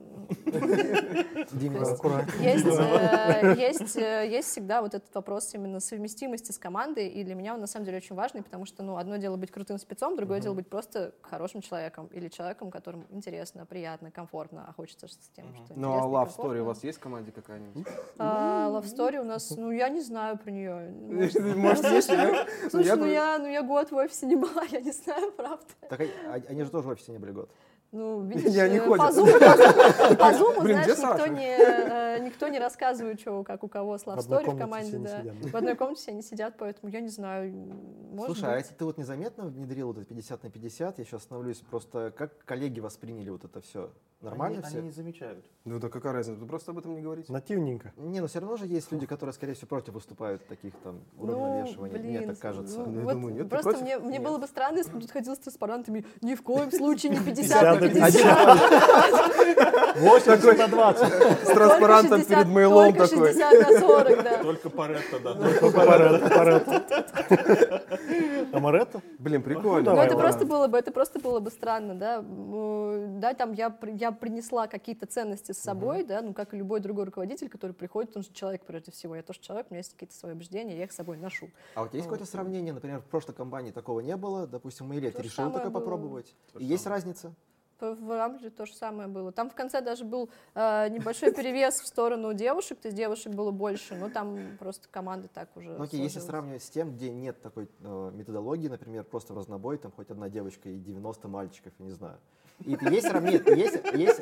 (laughs) Дима, есть Аккуратнее. есть, э, (laughs) есть, э, есть всегда вот этот вопрос именно совместимости с командой, и для меня он на самом деле очень важный, потому что, ну, одно дело быть крутым спецом, другое дело быть просто хорошим человеком или человеком, которому интересно, приятно, комфортно, а хочется с тем, что Ну а love story у вас есть в команде какая-нибудь? А, Love story у нас, ну, я не знаю про нее. (laughs) Может, есть? (laughs) Слушай, ну я, ну я год в офисе не была, (laughs) я не знаю, правда. Так они, а- они же тоже в офисе не были год. Ну, видишь, Не, они э, ходят. по зуму, по зуму, Блин, знаешь, никто не, э, никто не рассказывает, что, как у кого с Love Story в команде, не да. В одной комнате все не сидят, поэтому я не знаю, может Слушай, а если ты вот незаметно внедрил вот это 50 на 50, я сейчас остановлюсь, просто как коллеги восприняли вот это все? Нормально они, все? Они не замечают. Ну да какая разница, вы просто об этом не говорите. Нативненько. Не, но все равно же есть люди, которые, скорее всего, против выступают таких там Ну, уравновешиваний. Мне блин, так кажется. ну, Я вот думаю, нет, просто мне, мне Нет. было бы странно, если бы тут ходил с транспарантами ни в коем случае не 50 50 на на 50. 80 на 20. С транспарантом Только 60 перед мейлом только такой. 60 на 40, да. Только Паретто, да. Паретто, Паретто. Амаретто? Блин, прикольно. Ну, давай, это просто было бы, это просто было бы странно, да. Да, там я, я принесла какие-то ценности с собой, да, ну, как и любой другой руководитель, который приходит, он же человек прежде всего. Я тоже человек, у меня есть какие-то свои убеждения, я их с собой ношу. А вот есть Вот. какое-то сравнение, например, в прошлой компании такого не было, допустим, же решил было. попробовать. То И есть самое. разница? В Рамбле то же самое было. Там в конце даже был э, небольшой перевес в сторону девушек, то есть девушек было больше, но там просто команда так уже Ну, окей, если сравнивать с тем, где нет такой э, методологии, например, просто в разнобой, там хоть одна девочка и 90 мальчиков, я не знаю. И есть сравнение, есть, есть,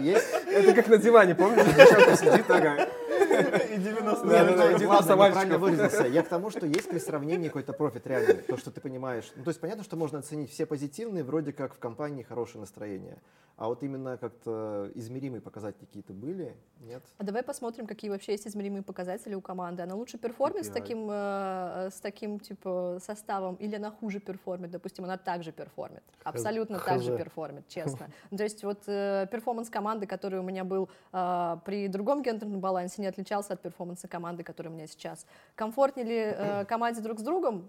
есть, Это как на диване, помните? Девчонка сидит такая. И 90 Да, Нет, да, ну, да, ладно, 90 неправильно мальчиков. выразился. Я к тому, что есть при сравнении какой-то профит реальный, то, что ты понимаешь. Ну, то есть понятно, что можно оценить все позитивные, вроде как в компании хорошее настроение. А вот именно как-то измеримые показатели какие-то были? Нет? А давай посмотрим, какие вообще есть измеримые показатели у команды. Она лучше perform ит с таким, э, с таким типа составом, или она хуже perform ит? Допустим, она также perform ит. Абсолютно так же perform ит, честно. То есть вот э, performance команды, который у меня был э, при другом гендерном балансе, не отличался от performance а команды, которая у меня сейчас. Комфортнее ли э, (clears throat) команде друг с другом?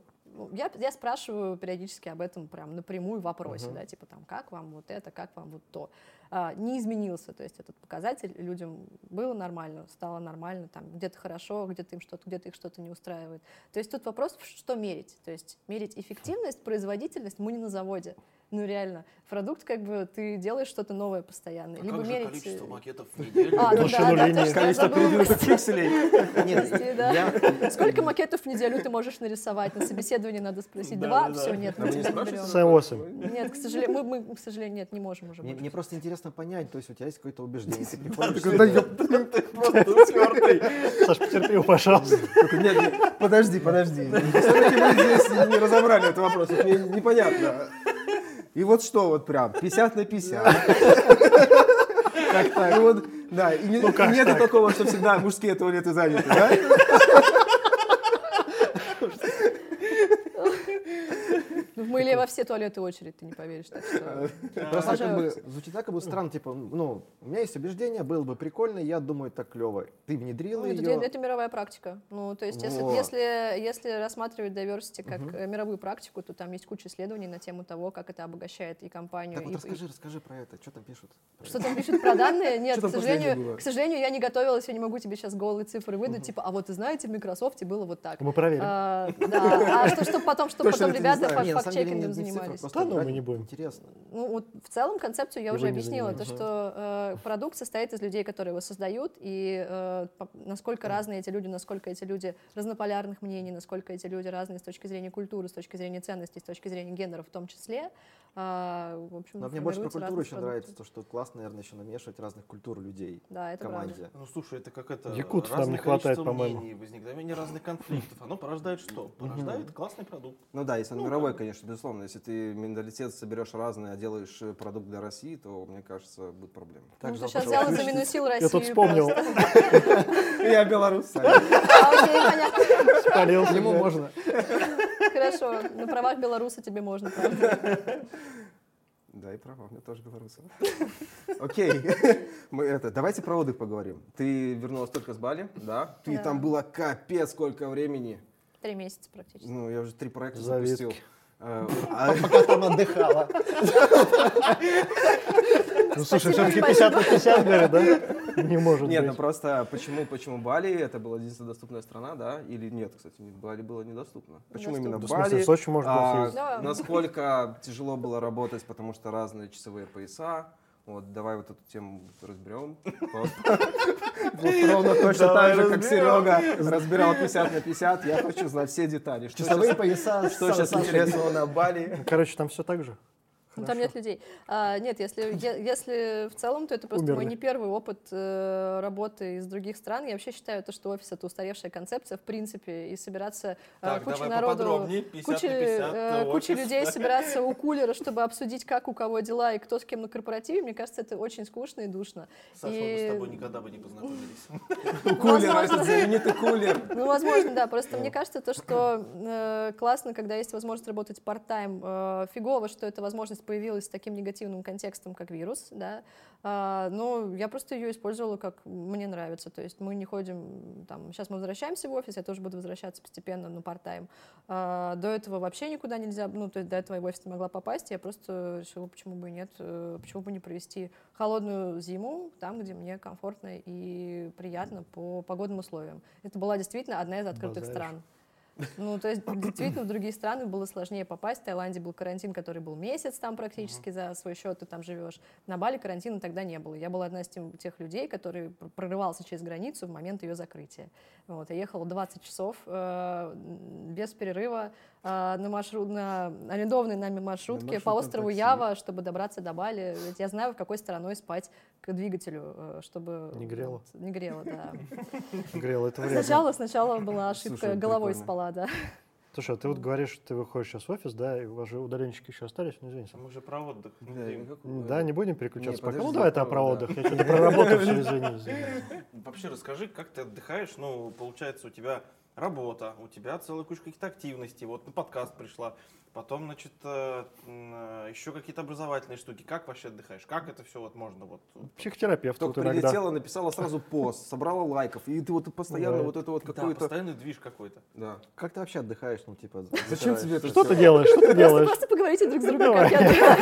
Я, я спрашиваю периодически об этом прям напрямую в вопросе, Мгм. да, типа там, как вам вот это, как вам вот то. А, не изменился, то есть этот показатель людям было нормально, стало нормально, там где-то хорошо, где-то им что-то, где-то их что-то не устраивает. То есть тут вопрос, что мерить, то есть мерить эффективность, производительность мы не на заводе, ну реально, продукт как бы ты делаешь что-то новое постоянно, А либо как же мерить. количество э, макетов в неделю? А, ну да, да, Количество передвинутых пикселей. (laughs) Сколько макетов в неделю ты можешь нарисовать? На собеседовании надо спросить. Два? Все, нет, мы тебя не берем. С8. Нет, к сожалению, мы, к сожалению, нет, не можем уже. Мне просто интересно понять, то есть у тебя есть какое-то убеждение, ты приходишь... Ёп, Просто. Саш, потерпи, пожалуйста. Нет, нет, подожди, подожди. Все-таки мы здесь не разобрали этот вопрос, мне непонятно. И вот что вот прям, 50 на 50. Как так? И вот, да, и не- Ну, так? такого, что всегда мужские туалеты заняты, да? Меня во все туалеты очередь, ты не поверишь. Так что... (laughs) Просто как бы звучит так, как бы странно, типа, ну, у меня есть убеждение, было бы прикольно, я думаю, так клево. Ты внедрила Ну, это, ее. это мировая практика. Ну, то есть, если, Вот. если, если рассматривать diversity как э, мировую практику, то там есть куча исследований на тему того, как это обогащает и компанию, Так вот и- и, расскажи, расскажи про это, что там пишут? Что там пишут про данные? (laughs) Нет, Что к сожалению, к сожалению, я не готовилась, я не могу тебе сейчас голые цифры выдать, типа, а вот, ты знаете, в Microsoft было вот так. Мы проверим. А, (laughs) да, а что, чтобы потом, чтобы Точно потом ребята знаешь? Цифры, занимались. просто Да ну, мы не будем. Интересно. Ну, вот в целом концепцию я И уже объяснила, то, что э, продукт состоит из людей, которые его создают, и э, насколько разные эти люди, насколько эти люди разнополярных мнений, насколько эти люди разные с точки зрения культуры, с точки зрения ценностей, с точки зрения гендера в том числе. А, в общем, Но мне больше про культуру разные еще продукты. нравится, то, что классно, наверное, еще намешивать разных культур людей Да, в это правда. команде. Ну слушай, это как это Якутов там не хватает, по-моему. мнений, возникновение разных конфликтов. Оно порождает что? Порождает классный продукт. Ну да, если он мировой, конечно, безусловно. Если ты менталитет соберешь разный, а делаешь э, продукт для России, то, мне кажется, будет проблема. Ну, ты жалко, сейчас взял и заминусил Россию. Я тут вспомнил. (laughs) Я белорус. А, окей, понятно. Ему можно. Хорошо, на правах белоруса тебе можно, правда. (laughs) Да, и права, у меня тоже белорусы. Окей, мы это, давайте про отдых поговорим. Ты вернулась только с Бали, да? Ты Да. там была капец сколько времени. Три месяца практически. Ну, я уже три проекта Завидки. запустил. А- (laughs) Пока там отдыхала. (laughs) Ну, слушай, все-таки 50 на 50, говорят, да? (laughs) Не может Нет, ну быть. просто почему, почему Бали? Это была единственная доступная страна, да? Или нет, кстати, Бали было недоступно. Почему именно В смысле, Бали? в Сочи можно было А, съездить. Да. насколько тяжело было работать, потому что разные часовые пояса. Вот, давай вот эту тему разберем. Вот ровно точно так же, как Серега разбирал 50 на 50. Я хочу знать все детали. Что Часовые пояса. Что сейчас интересного на Бали? Ну, Короче, там все так же. Ну, там нет людей. А, нет, если, если в целом, то это просто мой Умерли. не первый опыт э, работы из других стран. Я вообще считаю, то, что офис — это устаревшая концепция, в принципе, и собираться э, Так, куча давай народу, поподробнее. 50 куча, 50 э, куча людей (laughs) собираться у кулера, чтобы обсудить, как у кого дела и кто с кем на корпоративе, мне кажется, это очень скучно и душно. Саша, мы И- с тобой никогда бы не познакомились. (laughs) Кулер, Возможно. этот знаменитый кулер. Ну, возможно, да. Просто мне кажется, то, что э, классно, когда есть возможность работать part-time. Э, фигово, что эта возможность появилась с таким негативным контекстом, как вирус, да. А, но я просто ее использовала, как мне нравится. То есть мы не ходим, там, сейчас мы возвращаемся в офис, я тоже буду возвращаться постепенно на part-time. А, до этого вообще никуда нельзя, ну, то есть до этого я в офис не могла попасть, я просто решила, почему бы и нет, э, почему бы не провести холодную зиму там, где мне комфортно и приятно по погодным условиям. Это была действительно одна из открытых Базаришь. стран. Ну, то есть, (clears throat) действительно, в другие страны было сложнее попасть. В Таиланде был карантин, который был месяц там практически за свой счет, ты там живешь. На Бали карантина тогда не было. Я была одна из тем- тех людей, который пр- прорывался через границу в момент ее закрытия. Вот, я ехала 20 часов э, без перерыва э, на, маршрут, на арендованной нами маршрутке по маршрутном острову такси. Ява, чтобы добраться до Бали. Ведь я знаю, в какой стороной спать к двигателю, э, чтобы... Не грело. вот, Не грело, да. (laughs) Грел, это вредно. Сначала, сначала была ошибка, Слушай, головой прикольно. спала, да. Слушай, а ты вот говоришь, что ты выходишь сейчас в офис, да, и у вас же удаленщики еще остались, ну извини. Сам. Мы же про отдых. Никакого- Да, не будем переключаться Не, пока. Ну давай ты про- про да. отдых. Я что-то про работу все, извини, извини. Вообще расскажи, как ты отдыхаешь? Ну, получается, у тебя работа, у тебя целая куча каких-то активностей. Вот на подкаст пришла, потом, значит, э, э, еще какие-то образовательные штуки. Как вообще отдыхаешь? Как это все вот можно вот? Психотерапевт Только вот иногда. прилетела, написала сразу пост, собрала лайков, и ты вот постоянно Да. вот это вот Да, какой-то... постоянный движ какой-то. Да. Как ты вообще отдыхаешь, ну, типа, Зачем тебе это Что ты делаешь? Что ты делаешь? просто поговорите друг с другом, как я отдыхаю.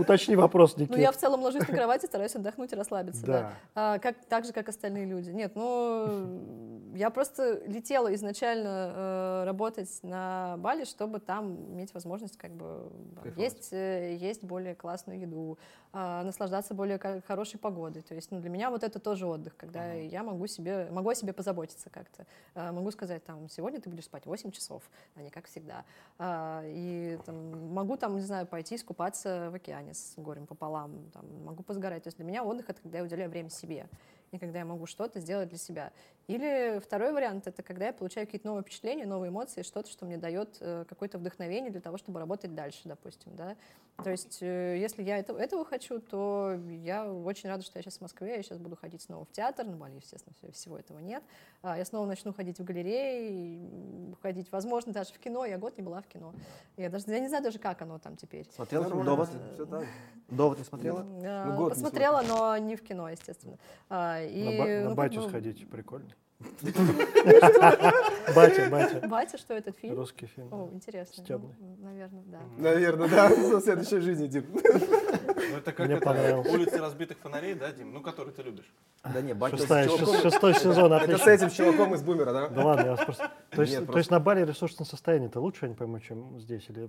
Уточни вопрос, Ну, Никит. я в целом ложусь на кровати, стараюсь отдохнуть и расслабиться, да. Да. А, как, так же, как остальные люди. Нет, ну, я просто летела изначально э, работать на Бали, чтобы там иметь возможность как бы Кайфовать. есть, э, есть более классную еду, а, наслаждаться более хорошей погодой. То есть ну, для меня вот это тоже отдых, когда я могу себе, могу о себе позаботиться как-то. А, могу сказать, там, сегодня ты будешь спать 8 часов, а не как всегда. А, и там, могу там, не знаю, пойти искупаться в океане с горем пополам, там, могу позагорать. То есть для меня отдых — это когда я уделяю время себе, и когда я могу что-то сделать для себя. Или второй вариант — это когда я получаю какие-то новые впечатления, новые эмоции, что-то, что мне дает э, какое-то вдохновение для того, чтобы работать дальше, допустим, да. То есть э, если я это, этого хочу, то я очень рада, что я сейчас в Москве, я сейчас буду ходить снова в театр, на Бали, естественно, всего, всего этого нет. А, я снова начну ходить в галереи, ходить, возможно, даже в кино. Я год не была в кино. Я даже я не знаю даже, как оно там теперь. Смотрела фильм «Довод»? «Довод» не смотрела? А, Ну, год не Посмотрела, но не в кино, естественно. А, и, На, ба- на ну, как батю бы, сходить прикольно. Батя, батя. Батя, что этот фильм? Русский фильм. О, интересно. Стебный. наверное, да. Наверное, да, (laughs) в следующей жизни, Дим. Ну, это как Мне это, понравилось. улицы разбитых фонарей, да, Дим? Ну, который ты любишь. Да не, батя Шестая- шестой сезон, Это с отлично. этим чуваком из Бумера, да? Да ладно, я вас просто... То есть, на Бали ресурсное состояние-то лучше, я не пойму, чем здесь? Или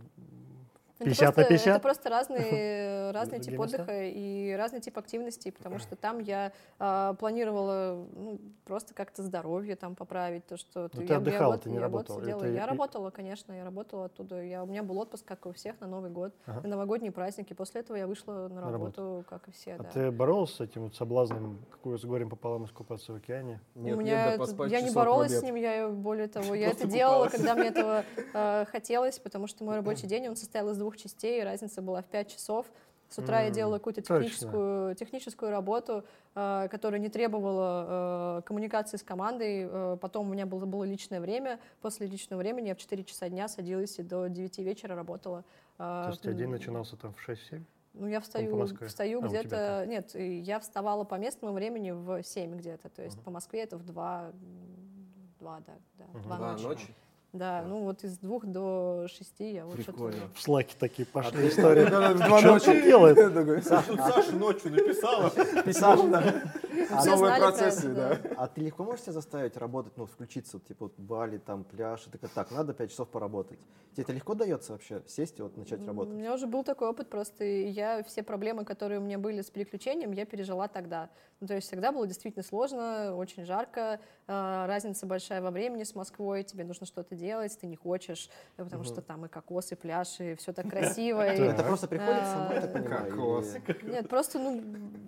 Это 50 на просто- 50? Это просто разный, разный тип Другие места? отдыха и разный тип активностей, потому что там я а, планировала ну, просто как-то здоровье там поправить, то, что Ну, ты я, отдыхала, я, ты не работала, сидела. это Я работала, конечно, я работала оттуда. Я, у меня был отпуск, как и у всех, на Новый год, Ага. на новогодние праздники. После этого я вышла на На работу. работу, как и все, А да. ты боролась с этим вот соблазном, какую с горем пополам искупаться в океане? у меня это- я не боролась с ним, я более (laughs) того, я это делала, когда мне этого э, хотелось, потому что мой (laughs) рабочий день, он состоял из двух частей, и разница была в 5 часов. С утра я М, делала какую-то точно. техническую, техническую работу, э, которая не требовала э, коммуникации с командой. Э, потом у меня было, было личное время. После личного времени я в 4 часа дня садилась и до 9 вечера работала. Э, То есть день начинался там в 6-7? ну, я встаю, встаю А, где-то... Нет, я вставала по местному времени в 7 где-то. То есть Мгм. по Москве это в 2, 2 да, да, Мгм. 2 Два ночи. ночи. Да, ну вот из двух до шести я вот что-то... Прикольно. В слаке такие А пошли ты- истории. Да, в два Чё он ночи. тут делает? (laughs) Саша ночью написала. Саша, да. Все Новые процессы, да. А ты легко можешь себя заставить работать, ну, включиться, типа, вот Бали, там, пляж, и такая, так, надо 5 часов поработать. Тебе это легко дается вообще, сесть и вот начать У работать? меня уже был такой опыт просто, я все проблемы, которые у меня были с переключением, я пережила тогда. Ну, то есть всегда было действительно сложно, очень жарко, э, разница большая во времени с Москвой, тебе нужно что-то делать, ты не хочешь, э, потому что там и кокос, и пляж, и все так (laughs) красиво. Это просто приходит само, я так понимаю? Кокос. или- Нет, просто, ну,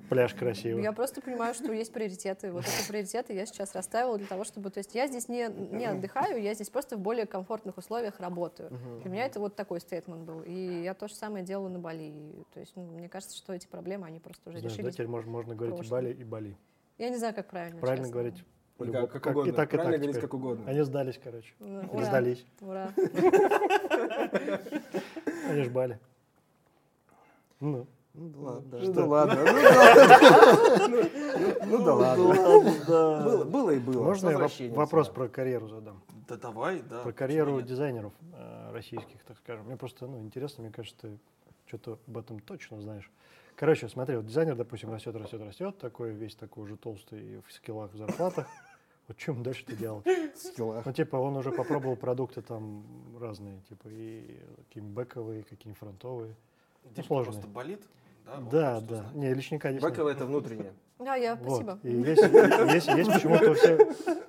Пляж красивый. Я просто понимаю, что есть приоритеты. Вот эти приоритеты я сейчас расставила для того, чтобы... То есть я здесь не, не отдыхаю, я здесь просто в более комфортных условиях работаю. Для меня это вот такой стейтмент был. И я то же самое делала на Бали. То есть ну, мне кажется, что эти проблемы, они просто уже Знаешь, да, решились. теперь можно, можно говорить и. Бали, и Бали. Я не знаю, как правильно, Правильно честно. говорить. И по-любому. как, как угодно. И так, и Правильно так говорить, теперь. как угодно. Они сдались, короче. Ну, Или Ура, сдались. ура. (laughs) Они ж Бали. Ну, Ну, да ладно, Ну ладно. ну да ладно. Ну да ладно. да. Было было и было. Можно я вопрос про карьеру задам? Да давай, да. Про карьеру дизайнеров э, российских, так скажем. Мне просто ну, интересно, мне кажется, ты что-то об этом точно знаешь. Короче, смотри, вот дизайнер, допустим, растет, растет, растет, такой весь такой уже толстый и в скиллах, в зарплатах. Вот что ему дальше-то делать? Скилла. Ну, типа, он уже попробовал продукты там разные, типа, и какие-нибудь бэковые, какие-нибудь фронтовые. Димка сложные. просто болит. Да, он Да, да. Не, личника здесь нет. Бэковое это внутреннее. Да, я, Вот. спасибо. И есть, есть, есть почему-то у всех,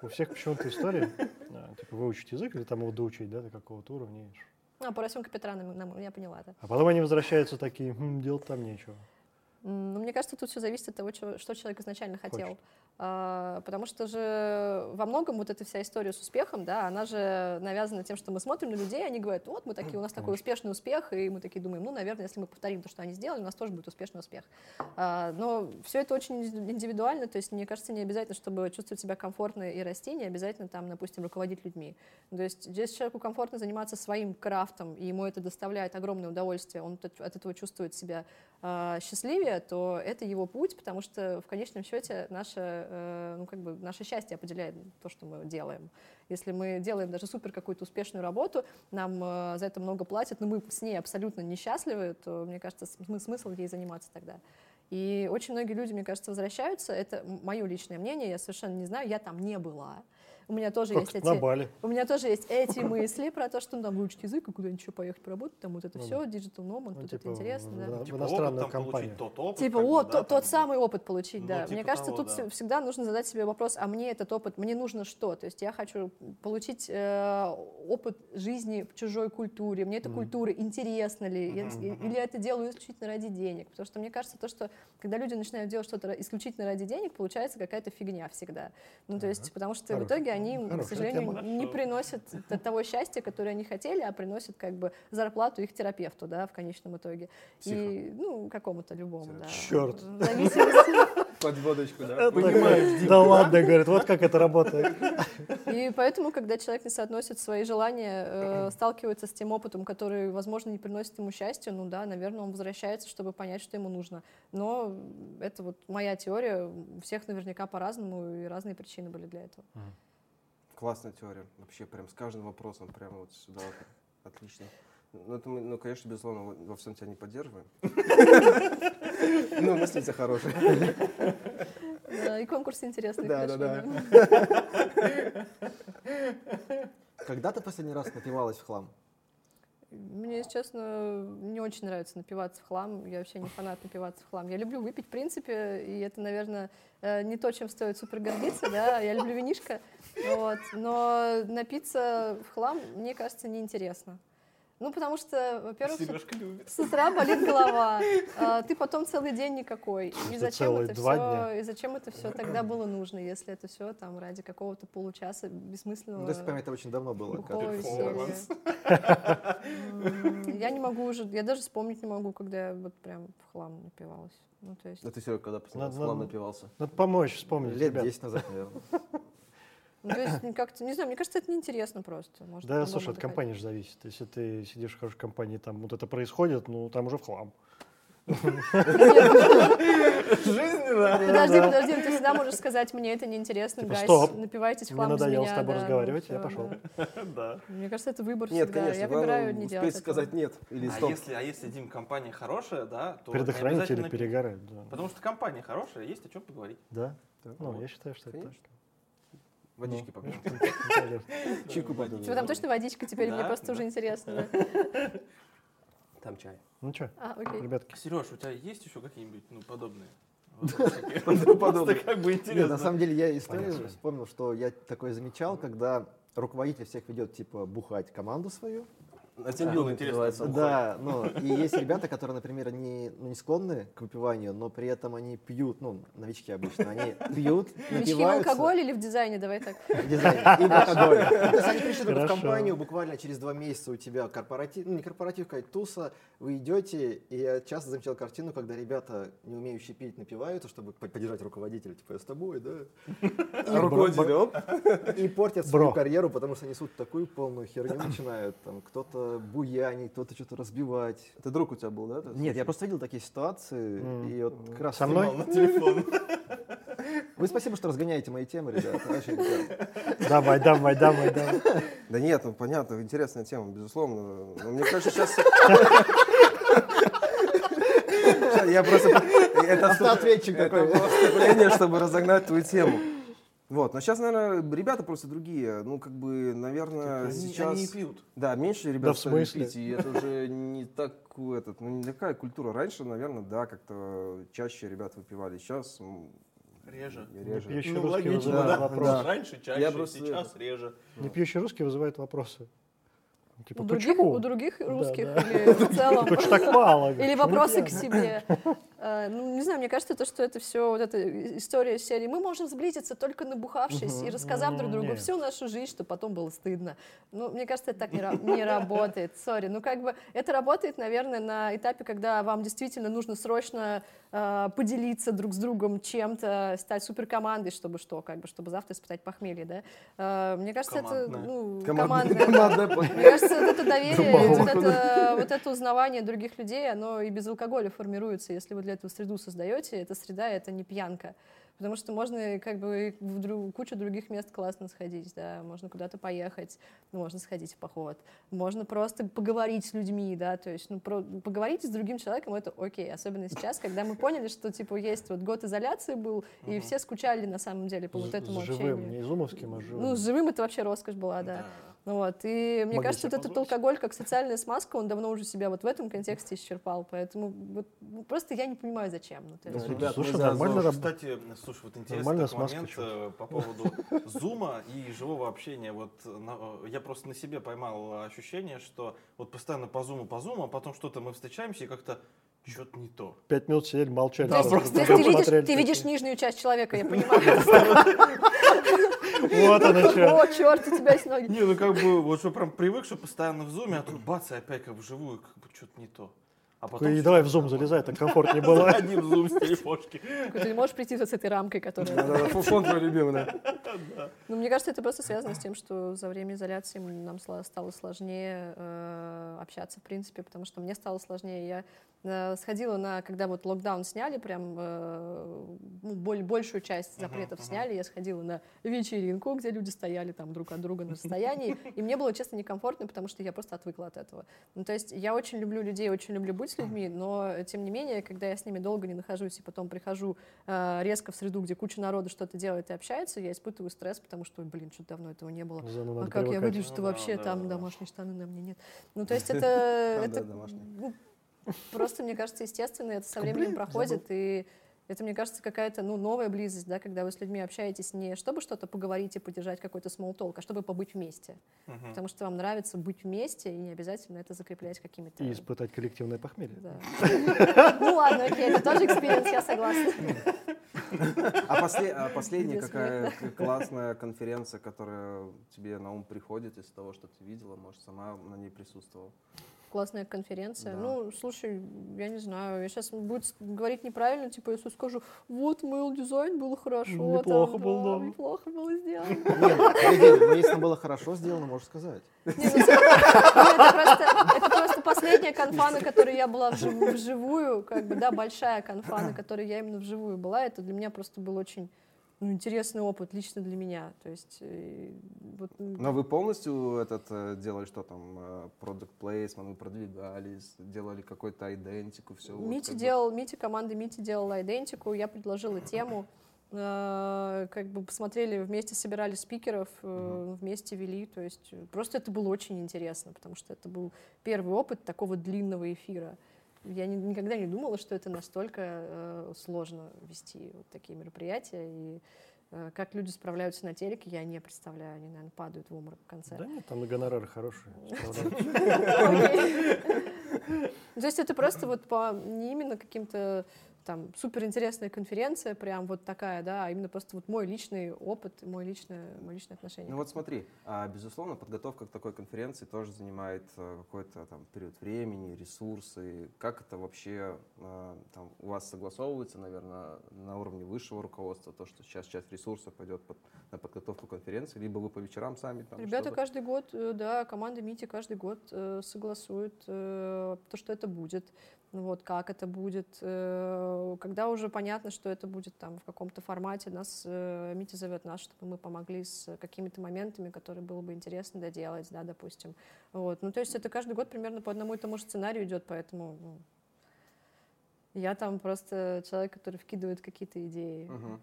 у всех почему-то история, а, типа выучить язык или там его доучить, да, до какого-то уровня. А, поросенка Петра, я поняла, да. А потом они возвращаются такие, «Хм, делать там нечего. Ну, мне кажется, тут все зависит от того, что человек изначально хотел. Хочет. А, потому что же во многом вот эта вся история с успехом, да, она же навязана тем, что мы смотрим на людей, они говорят, вот мы такие, у нас такой успешный успех, и мы такие думаем, ну, наверное, если мы повторим то, что они сделали, у нас тоже будет успешный успех. А, но все это очень индивидуально, то есть мне кажется, не обязательно, чтобы чувствовать себя комфортно и расти, не обязательно там, допустим, руководить людьми. То есть здесь человеку комфортно заниматься своим крафтом, и ему это доставляет огромное удовольствие, он от от этого чувствует себя а, счастливее, то это его путь, потому что в конечном счете наше, э, ну, как бы наше счастье определяет то, что мы делаем. Если мы делаем даже супер какую-то успешную работу, нам э, за это много платят, но мы с ней абсолютно несчастливы, то, мне кажется, см- смысл ей заниматься тогда. И очень многие люди, мне кажется, возвращаются. Это мое личное мнение, я совершенно не знаю, я там не была. У меня тоже Как есть эти... на Бали. У меня тоже есть эти (laughs) мысли про то, что ну, там выучить язык и куда-нибудь еще поехать поработать, там вот это Ну все, digital nomad, Ну, тут типа, это интересно, в- да. в- Типа иностранную опыт там компанию. получить тот опыт. Типа, о, да, тот самый опыт получить, Ну, да. типа Мне кажется, того, тут да. вс- всегда нужно задать себе вопрос, а мне этот опыт, мне нужно что? То есть я хочу получить э, опыт жизни в чужой культуре, мне эта культура интересна ли, я- или я это делаю исключительно ради денег. Потому что мне кажется, то, что когда люди начинают делать что-то исключительно ради денег, получается какая-то фигня всегда. Ну, то есть, потому что в итоге они, к хорошая сожалению, тема. не приносят того счастья, которое они хотели, а приносят как бы зарплату их терапевту, да, в конечном итоге. И, ну, какому-то любому, да. Чёрт. В зависимости Под водочку, да. Это такой, Да ладно, говорит, вот как это работает. И поэтому, когда человек не соотносит свои желания, э, сталкивается с тем опытом, который, возможно, не приносит ему счастья, ну да, наверное, он возвращается, чтобы понять, что ему нужно. Но это вот моя теория, у всех наверняка по-разному, и разные причины были для этого. Классная теория. Вообще, прям с каждым вопросом прямо вот сюда. вот. Отлично. Ну, это мы, ну, конечно, безусловно, во- всем тебя не поддерживаем. Ну, мысли у тебя хорошие. Да, и конкурс интересный. Да, хорошо, да, Когда ты последний раз напивалась в хлам? Мне, если честно, не очень нравится напиваться в хлам. Я вообще не фанат напиваться в хлам. Я люблю выпить, в принципе, и это, наверное, э, не то, чем стоит супер гордиться, да. Я люблю винишко, вот. Но напиться в хлам, мне кажется, неинтересно. Ну, потому что, во-первых, с- с утра болит голова, (laughs) а ты потом целый день никакой. И зачем это два все? дня. И зачем это все тогда было нужно, если это все там ради какого-то получаса бессмысленного Ну, то есть, прям это очень давно было. (laughs) Я не могу уже, я даже вспомнить не могу, когда я вот прям в хлам напивалась. Ну, то есть, А ты, Серега, когда в хлам надо- напивался? Надо помочь вспомнить, Лет ребят. 10 назад, наверное. (laughs) ну, то есть как-то, не знаю, мне кажется, это неинтересно просто. Можно Да, слушай, от отдыхать. компании же зависит. Если ты сидишь в хорошей компании, там вот это происходит, ну там уже в хлам. Жизненно. Подожди, подожди, ты всегда можешь сказать, мне это неинтересно, Типа, гайс, стоп, напивайтесь в хлам без меня. с тобой разговаривать, ну, я пошел. Мне кажется, это выбор Нет, всегда. конечно, я выбираю не делать сказать нет или А стоп. если, а если, Дим, компания хорошая, да, то не Предохранители перегорают. Да. Потому что компания хорошая, есть о чем поговорить. Да? Ну, я считаю, что это так. Водички Ну, попьем. (laughs) Чайку попьем. Типа там точно водичка теперь, мне просто уже интересно. (laughs) Там чай. Ну что, А, окей. ребятки, Сереж, у тебя есть еще какие-нибудь ну, подобные? (laughs) Просто как бы Нет, на интересно. самом деле я историю вспомнил, что я такое замечал, когда руководитель всех ведет, типа, бухать команду свою. На тимбилдинг интересно. называется. Да, ну, и есть ребята, которые, например, не, ну, не склонны к выпиванию, но при этом они пьют, ну, новички обычно, они пьют, Новички в алкоголе или в дизайне, давай так. в дизайне и в алкоголе. То есть они пришли в компанию, буквально через два месяца у тебя корпоратив, ну не корпоратив, какая-то туса, вы идете, и я часто замечал картину, когда ребята, не умеющие пить, напиваются, чтобы по- поддержать руководителя, типа, я с тобой, да? А руководитель. И портят свою карьеру, потому что несут такую полную херню, начинают там кто-то буянить, кто-то что-то разбивать. Это друг у тебя был, да? этот Нет, я просто видел такие ситуации, М. и вот как раз Со мной? На телефон. (laughs) Вы спасибо, что разгоняете мои темы, ребята. Давай, давай, давай, давай. Да нет, ну понятно, интересная тема, безусловно. Но мне кажется, сейчас... (laughs) Я просто... Это Автоответчик это такой. было вступление, чтобы разогнать твою тему. Вот, но сейчас, наверное, ребята просто другие. Ну, как бы, наверное, Они сейчас... они не пьют. Да, меньше Да ребят в стали пить, и это уже не так, этот, ну, не такая культура. Раньше, наверное, да, как-то чаще ребят выпивали. Сейчас Реже. реже. Пьющий Ну, русский логично, вызывает да. вопросы. Раньше чаще, Я просто сейчас реже. Не пьющий русский вызывает вопросы. Типа, У других, почему? у других Да, русских да. или в целом? Почему так мало? Или вопросы к пьяный? себе. Э, Ну, не знаю, мне кажется, то, что это все, вот эта история серии. Мы можем сблизиться только набухавшись и рассказав друг другу Нет. всю нашу жизнь, чтобы потом было стыдно. Ну, мне кажется, это так не, ра- не работает. Сори. Ну, как бы это работает, наверное, на этапе, когда вам действительно нужно срочно э, поделиться друг с другом чем-то, стать суперкомандой, чтобы что, как бы, чтобы завтра испытать похмелье, да. Э, Мне кажется, это ну, Командная- Мне кажется, вот это доверие, вот это, вот это узнавание других людей, оно и без алкоголя формируется. Если вы для этого среду создаете, эта среда — это не пьянка. Потому что можно как бы в друг, кучу других мест классно сходить, да, можно куда-то поехать, можно сходить в поход, можно просто поговорить с людьми, да, то есть, ну, про, поговорить с другим человеком, это окей, особенно сейчас, когда мы поняли, что, типа, есть вот год изоляции был, и все скучали на самом деле по вот этому с живым, общению. не изумовским, а живым. Ну, с живым это вообще роскошь была, да. Вот. И мне Могли кажется, вот этот позволить. алкоголь как социальная смазка, он давно уже себя вот в этом контексте исчерпал. Поэтому вот, ну, просто я не понимаю, зачем. Ну, Да, ребят, Слушай, мы за нормально раб- Кстати, слушай, вот интересный такой момент чё. э, по поводу (laughs) зума и живого общения. Вот на- э, я просто на себе поймал ощущение, что вот постоянно по зуму, по зуму, а потом что-то мы встречаемся и как-то что-то не то. Пять минут сидели, молчали. Есть, просто ты, видишь, ты видишь нижнюю часть человека, я понимаю. (laughs) Вот оно что. О, черт, у тебя есть ноги. Не, ну как бы, вот что прям привык, что постоянно в зуме, а тут бац, и опять как вживую, как бы что-то не то. А И всё давай в зум залезай, так комфортнее (laughs) было. Одним зум с (laughs) телефошки. Ты не можешь прийти вот с этой рамкой, которая... Фон- твой любимый, да. Ну, мне кажется, это просто связано с тем, что за время изоляции нам стало сложнее э, общаться, в принципе, потому что мне стало сложнее. Я сходила на, когда вот локдаун сняли, прям э, ну, боль- большую часть запретов сняли, я сходила на вечеринку, где люди стояли там друг от друга на расстоянии, (laughs) и мне было, честно, некомфортно, потому что я просто отвыкла от этого. Ну, то есть я очень люблю людей, очень люблю быть с людьми, но, э, тем не менее, когда я с ними долго не нахожусь и потом прихожу э, резко в среду, где куча народу что-то делает и общается, я испытываю стресс, потому что, блин, что-то давно этого не было. Заново А как я привыкать. выгляжу, что Ну вообще да, там да. домашние штаны на мне нет. Ну, то (laughs) есть это, Просто, мне кажется, естественно, это со временем проходит, и это, мне кажется, какая-то ну, новая близость, да, когда вы с людьми общаетесь не чтобы что-то поговорить и поддержать какой-то small talk, а чтобы побыть вместе. Мгм. Потому что вам нравится быть вместе, и не обязательно это закреплять какими-то... И испытать коллективное похмелье. Ну ладно, окей, это тоже experience, я согласна. А, а последняя какая классная конференция, которая тебе на ум приходит из того, что ты видела, может, сама на ней присутствовала? Классная конференция. Да. Ну, слушай, я не знаю, я сейчас будет говорить неправильно, типа, если скажу, вот, Mail Design было хорошо, Неплохо там, был, да. неплохо было сделано. (laughs) Нет, ну если было хорошо сделано, можешь сказать. (laughs) Ну, это, просто, последняя конфа, на которой я была вжив- вживую, как бы, да, большая конфа, на которой я именно вживую была. Это для меня просто был очень ну, интересный опыт лично для меня. То есть, э, вот, Но вы полностью этот э, делали что там, э, product placement, вы продвигались, делали какой-то идентику, все. Мити делал, Мити, команда Мити делала идентику, я предложила (clears throat) тему, как бы посмотрели, вместе собирали спикеров, вместе вели, то есть просто это было очень интересно, потому что это был первый опыт такого длинного эфира. Я ни- никогда не думала, что это настолько э, сложно вести вот такие мероприятия, и э, как люди справляются на телеке, я не представляю, они, наверное, падают в обморок в конце. Да нет, там и гонорары хорошие. (laughs) То есть это просто вот по не именно каким-то там суперинтересная конференция, прям вот такая, да, а именно просто вот мой личный опыт, мой личное, мое личное отношение. Ну вот смотри, а, безусловно, подготовка к такой конференции тоже занимает э, какой-то там период времени, ресурсы. Как это вообще э, там, у вас согласовывается, наверное, на уровне высшего руководства, то, что сейчас часть ресурсов пойдет под- на подготовку конференции, либо вы по вечерам сами там Ребята что-то? каждый год, э, да, команда Мити каждый год э, согласует э, то, что это будет, вот, как это будет. э, когда уже понятно, что это будет там в каком-то формате, нас э, Мити зовет нас, чтобы мы помогли с какими-то моментами, которые было бы интересно доделать, да, допустим. Вот. Ну, то есть это каждый год примерно по одному и тому же сценарию идет, поэтому ну, я там просто человек, который вкидывает какие-то идеи. Мгм.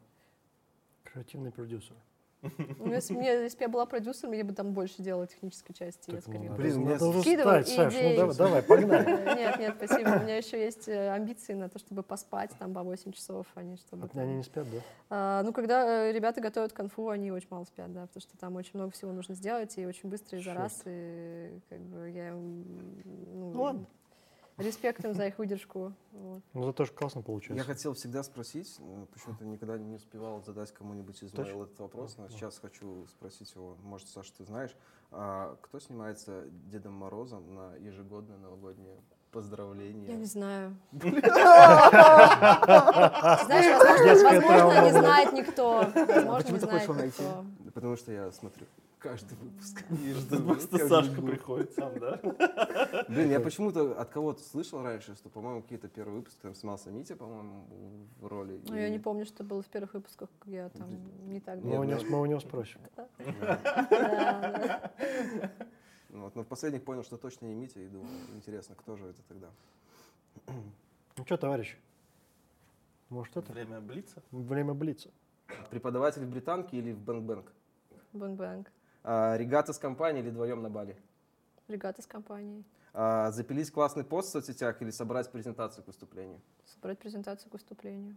Креативный продюсер. Ну, если, бы мне, если бы я была продюсером, я бы там больше делала технической части. я Так, ну, скорее надо- Блин, надо уже скидывай стать, Саш, ну давай, давай, погнали. (laughs) Нет, нет, спасибо. У меня еще есть э, амбиции на то, чтобы поспать там по 8 часов, а не чтобы... Там- они не спят, да? А, ну, когда э, ребята готовят конфу, они очень мало спят, да, потому что там очень много всего нужно сделать, и очень быстро и за раз, и как бы я... Ну, Ну, ладно. Респект им за их выдержку. вот. Ну зато же классно Я получается. хотел всегда спросить, э, почему-то никогда не успевал задать кому-нибудь из Точно? этот вопрос, но сейчас хочу спросить его, может, Саша, ты знаешь, а кто снимается Дедом Морозом на ежегодное новогоднее поздравление? Я не знаю. Знаешь, возможно, не знает никто. Возможно, почему не ты хочешь знает найти? никто. Потому что я смотрю. Каждый выпуск. (laughs) И выпуск, просто Сашка приходит сам, да? (laughs) Блин, я почему-то от кого-то слышал раньше, что, по-моему, какие-то первые выпуски там снимался Митя, по-моему, в роли. Ну, я не помню, что было в первых выпусках, я там не так Мы у, долго. него, мы у него спросим. Вот, но в последних понял, что точно не Митя, и думаю, интересно, кто же это тогда. Ну что, товарищ? Может, это Время блица. время блица? Преподаватель в Британке или в Bang Bang? Bang Bang. А, регата с компанией или вдвоем на Бали? Регата с компанией. А, запилить классный пост в соцсетях или собрать презентацию к выступлению? Собрать презентацию к выступлению.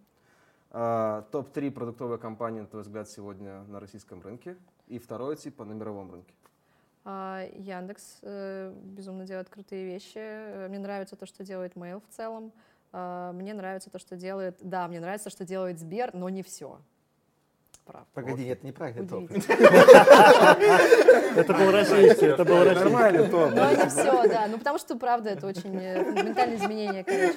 А, Топ-3 продуктовые компании, на твой взгляд, сегодня на российском рынке. И второй топ на мировом рынке. А, Яндекс э, безумно делает крутые вещи. Мне нравится то, что делает Mail в целом. А, Мне нравится то, что делает... Да, мне нравится, что делает Сбер, но не все. Правда. Погоди, нет, неправильный топ. Удивительно. Это был российский, это был российский. Нормально, топ. Но не все, да. Ну, потому что, правда, это очень э, фундаментальное изменение, короче.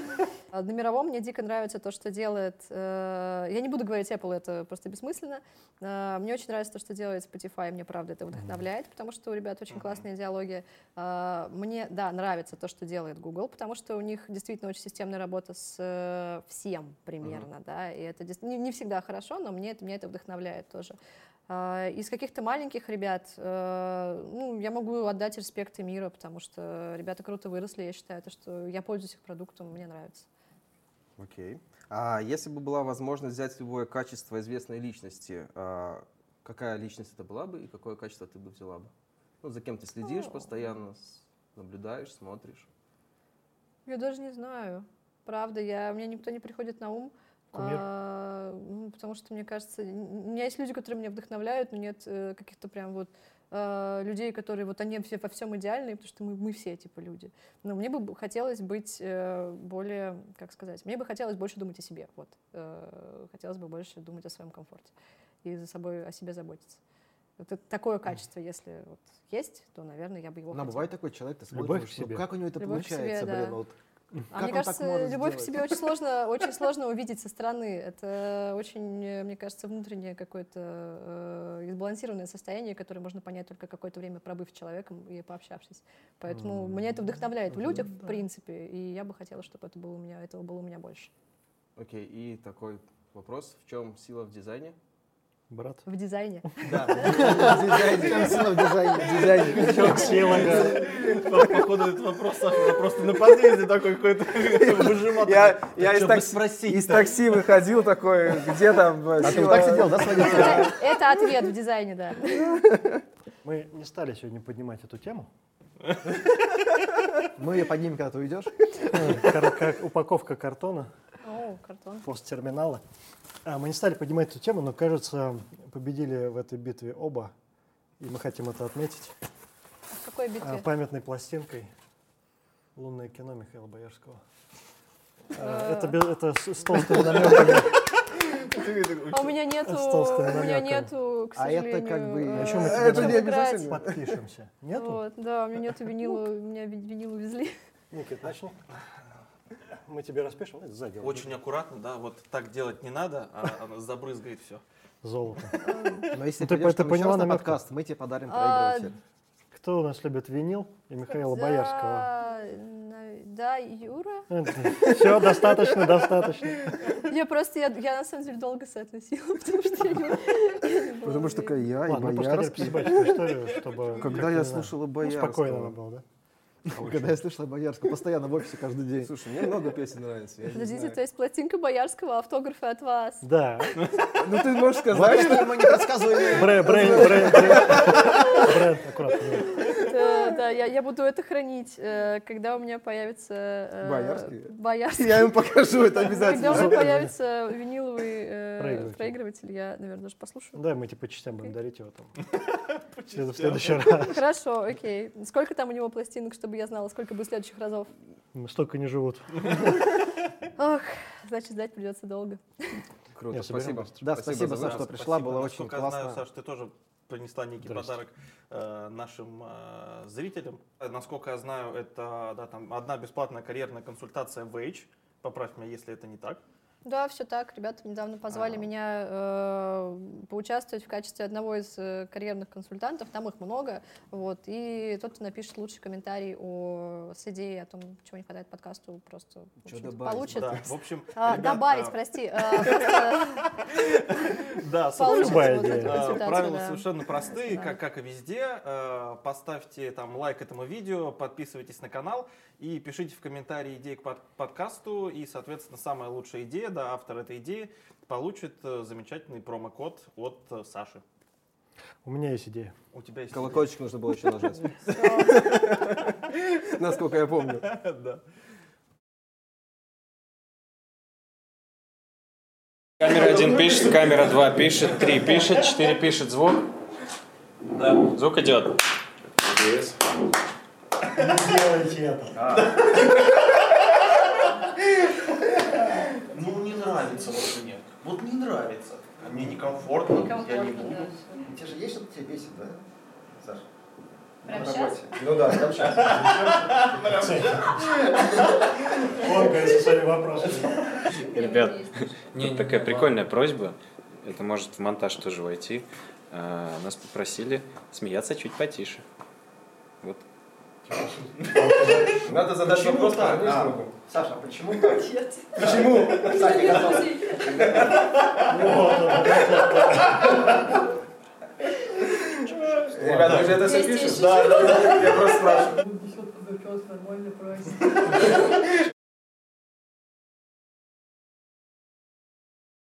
А На мировом мне дико нравится то, что делает... э, Я не буду говорить Apple, это просто бессмысленно. Э, Мне очень нравится то, что делает Spotify, мне, правда, это вдохновляет, потому что у ребят очень классные диалоги. Э, Мне, да, нравится то, что делает Google, потому что у них действительно очень системная работа с э, всем примерно, да, и это не, не всегда хорошо, но мне это, меня это вдохновляет тоже. А, Из каких-то маленьких ребят, э, ну, я могу отдать респект и мира, потому что ребята круто выросли, я считаю, то, что я пользуюсь их продуктом, мне нравится. Окей. А если бы была возможность взять любое качество известной личности, а, какая личность это была бы и какое качество ты бы взяла бы? Ну, за кем ты следишь О. постоянно, наблюдаешь, смотришь? Я даже не знаю. Правда, я, мне никто не приходит на ум. Кумир? а, ну, потому что, мне кажется, у меня есть люди, которые меня вдохновляют, но нет э, каких-то прям вот э, людей, которые вот они все во всем идеальные, потому что мы, мы все типа люди. Но мне бы хотелось быть э, более, как сказать, мне бы хотелось больше думать о себе. Вот. Э, хотелось бы больше думать о своем комфорте и за собой о себе заботиться. Это такое качество, если вот есть, то, наверное, я бы его Но хотела. бывает такой человек, ты Любовь смотришь, к ну, себе. как у него это Любовь к себе, получается, да. блин, вот А как мне кажется, любовь к сделать? себе очень сложно, очень (laughs) сложно увидеть со стороны. Это очень, мне кажется, внутреннее какое-то э, избалансированное состояние, которое можно понять только какое-то время пробыв с человеком и пообщавшись. Поэтому меня это вдохновляет в людях, в принципе, и я бы хотела, чтобы это было у меня, этого было у меня больше. Окей, и такой вопрос. В чем сила в дизайне? Брат. В дизайне. Да, в дизайне, да. По- Походу, этот вопрос Саша просто на подъезде такой какой-то выжимал. Я, такой, я «Так из, такси, спросить-то?» из такси выходил такой, где там А ты так сидел, да, с? Это, ответ в дизайне, да. Мы не стали сегодня поднимать эту тему. Мы ее поднимем, когда ты уйдешь. Как упаковка картона, О, картон. посттерминала. А, Мы не стали поднимать эту тему, но, кажется, победили в этой битве оба. И мы хотим это отметить В какой а, битве? памятной пластинкой «Лунное кино» Михаила Боярского. А, Это, это с, толстыми намеками. А у меня нету, у меня нету, к А это сожалению, как бы- э, А мы Это не обязательно. Подпишемся. Нету? Вот, да, у меня нету винила, у меня ви- винил увезли. Никит, начни. Мы тебе распишем, это сзади. Очень аккуратно, да, вот так делать не надо, а оно забрызгает все. Золото. Но если Ну, ты- придешь ты к нам поняла на подкаст, мы тебе подарим А, проигрыватель. Кто у нас любит винил? И Михаила Боярского. Да, Юра. Все, достаточно, достаточно. Я просто, я, я на самом деле долго соотносила, (laughs) потому что я не, я не была Потому что я и Ладно, мы просто хотели Боярский. Когда я слушала ну, Спокойно Боярского. было, да? Когда я слышал Боярского, постоянно в офисе каждый день. Слушай, мне много песен нравится. не Подождите, то есть пластинка Боярского, автографы от вас. Да. Ну ты можешь сказать, что мы непредсказуемые. Бренд, бренд, бренд, бренд. Бренд, аккуратно. Да, да, я, я буду это хранить, э, когда у меня появится... э, Боярский? Боярский. я им покажу это Когда у обязательно. меня появится виниловый э, Проигрыватель. я, наверное, даже послушаю. Да, мы тебе по частям будем дарить его там. (laughs) В следующий раз. Хорошо, окей. Сколько там у него пластинок, чтобы я знала, сколько будет следующих разов? М, Столько не живут. Ох, значит, ждать придется долго. Круто, Не, соберем спасибо. Да, спасибо, за Саш, выпуск. что пришла, было очень Насколько я знаю, классно. Саш, ты тоже принесла некий Здрасте. подарок э, нашим э, зрителям. Э, Насколько я знаю, это да, там, одна бесплатная карьерная консультация в Age. Поправь меня, если это не так. Да, все так. Ребята недавно позвали А. меня э, поучаствовать в качестве одного из э, карьерных консультантов. Там их много. Вот. И тот, кто напишет лучший комментарий о, с идеей о том, чего не хватает подкасту, просто в Чё общем-то, добавить? получит. Да, в общем, (laughs) А, ребят, добавить, (laughs) а, прости. Да, консультацию, Правила совершенно простые, как и везде. Э, Поставьте там лайк этому видео, подписывайтесь на канал и пишите в комментарии идеи к под- подкасту. И, соответственно, самая лучшая идея, да, автор этой идеи получит э, замечательный промокод от э, Саши. У меня есть идея. У тебя есть Колокольчик нужно было еще нажать, (laughs) насколько я помню. (laughs) идея? Камера 1 пишет, камера 2 пишет, 3 пишет, 4 пишет звук. Да. Звук идет. Есть. Делайте это. Ну, не нравится вот мне. Вот не нравится. А мне некомфортно, я не буду. Тебе же есть что-то тебя бесит, да, Саша? Прямо щас? Ну да, там сейчас. Ольга, со своими вопросами. Ребят, тут такая прикольная просьба. Это может в монтаж тоже войти. А, Нас попросили смеяться чуть потише. Надо задать Почему вопрос так? А. Саша, а почему так? Почему? Саня готов. Ребята, вы же это все пишете? Да, да, да. Я просто спрашиваю. (laughs)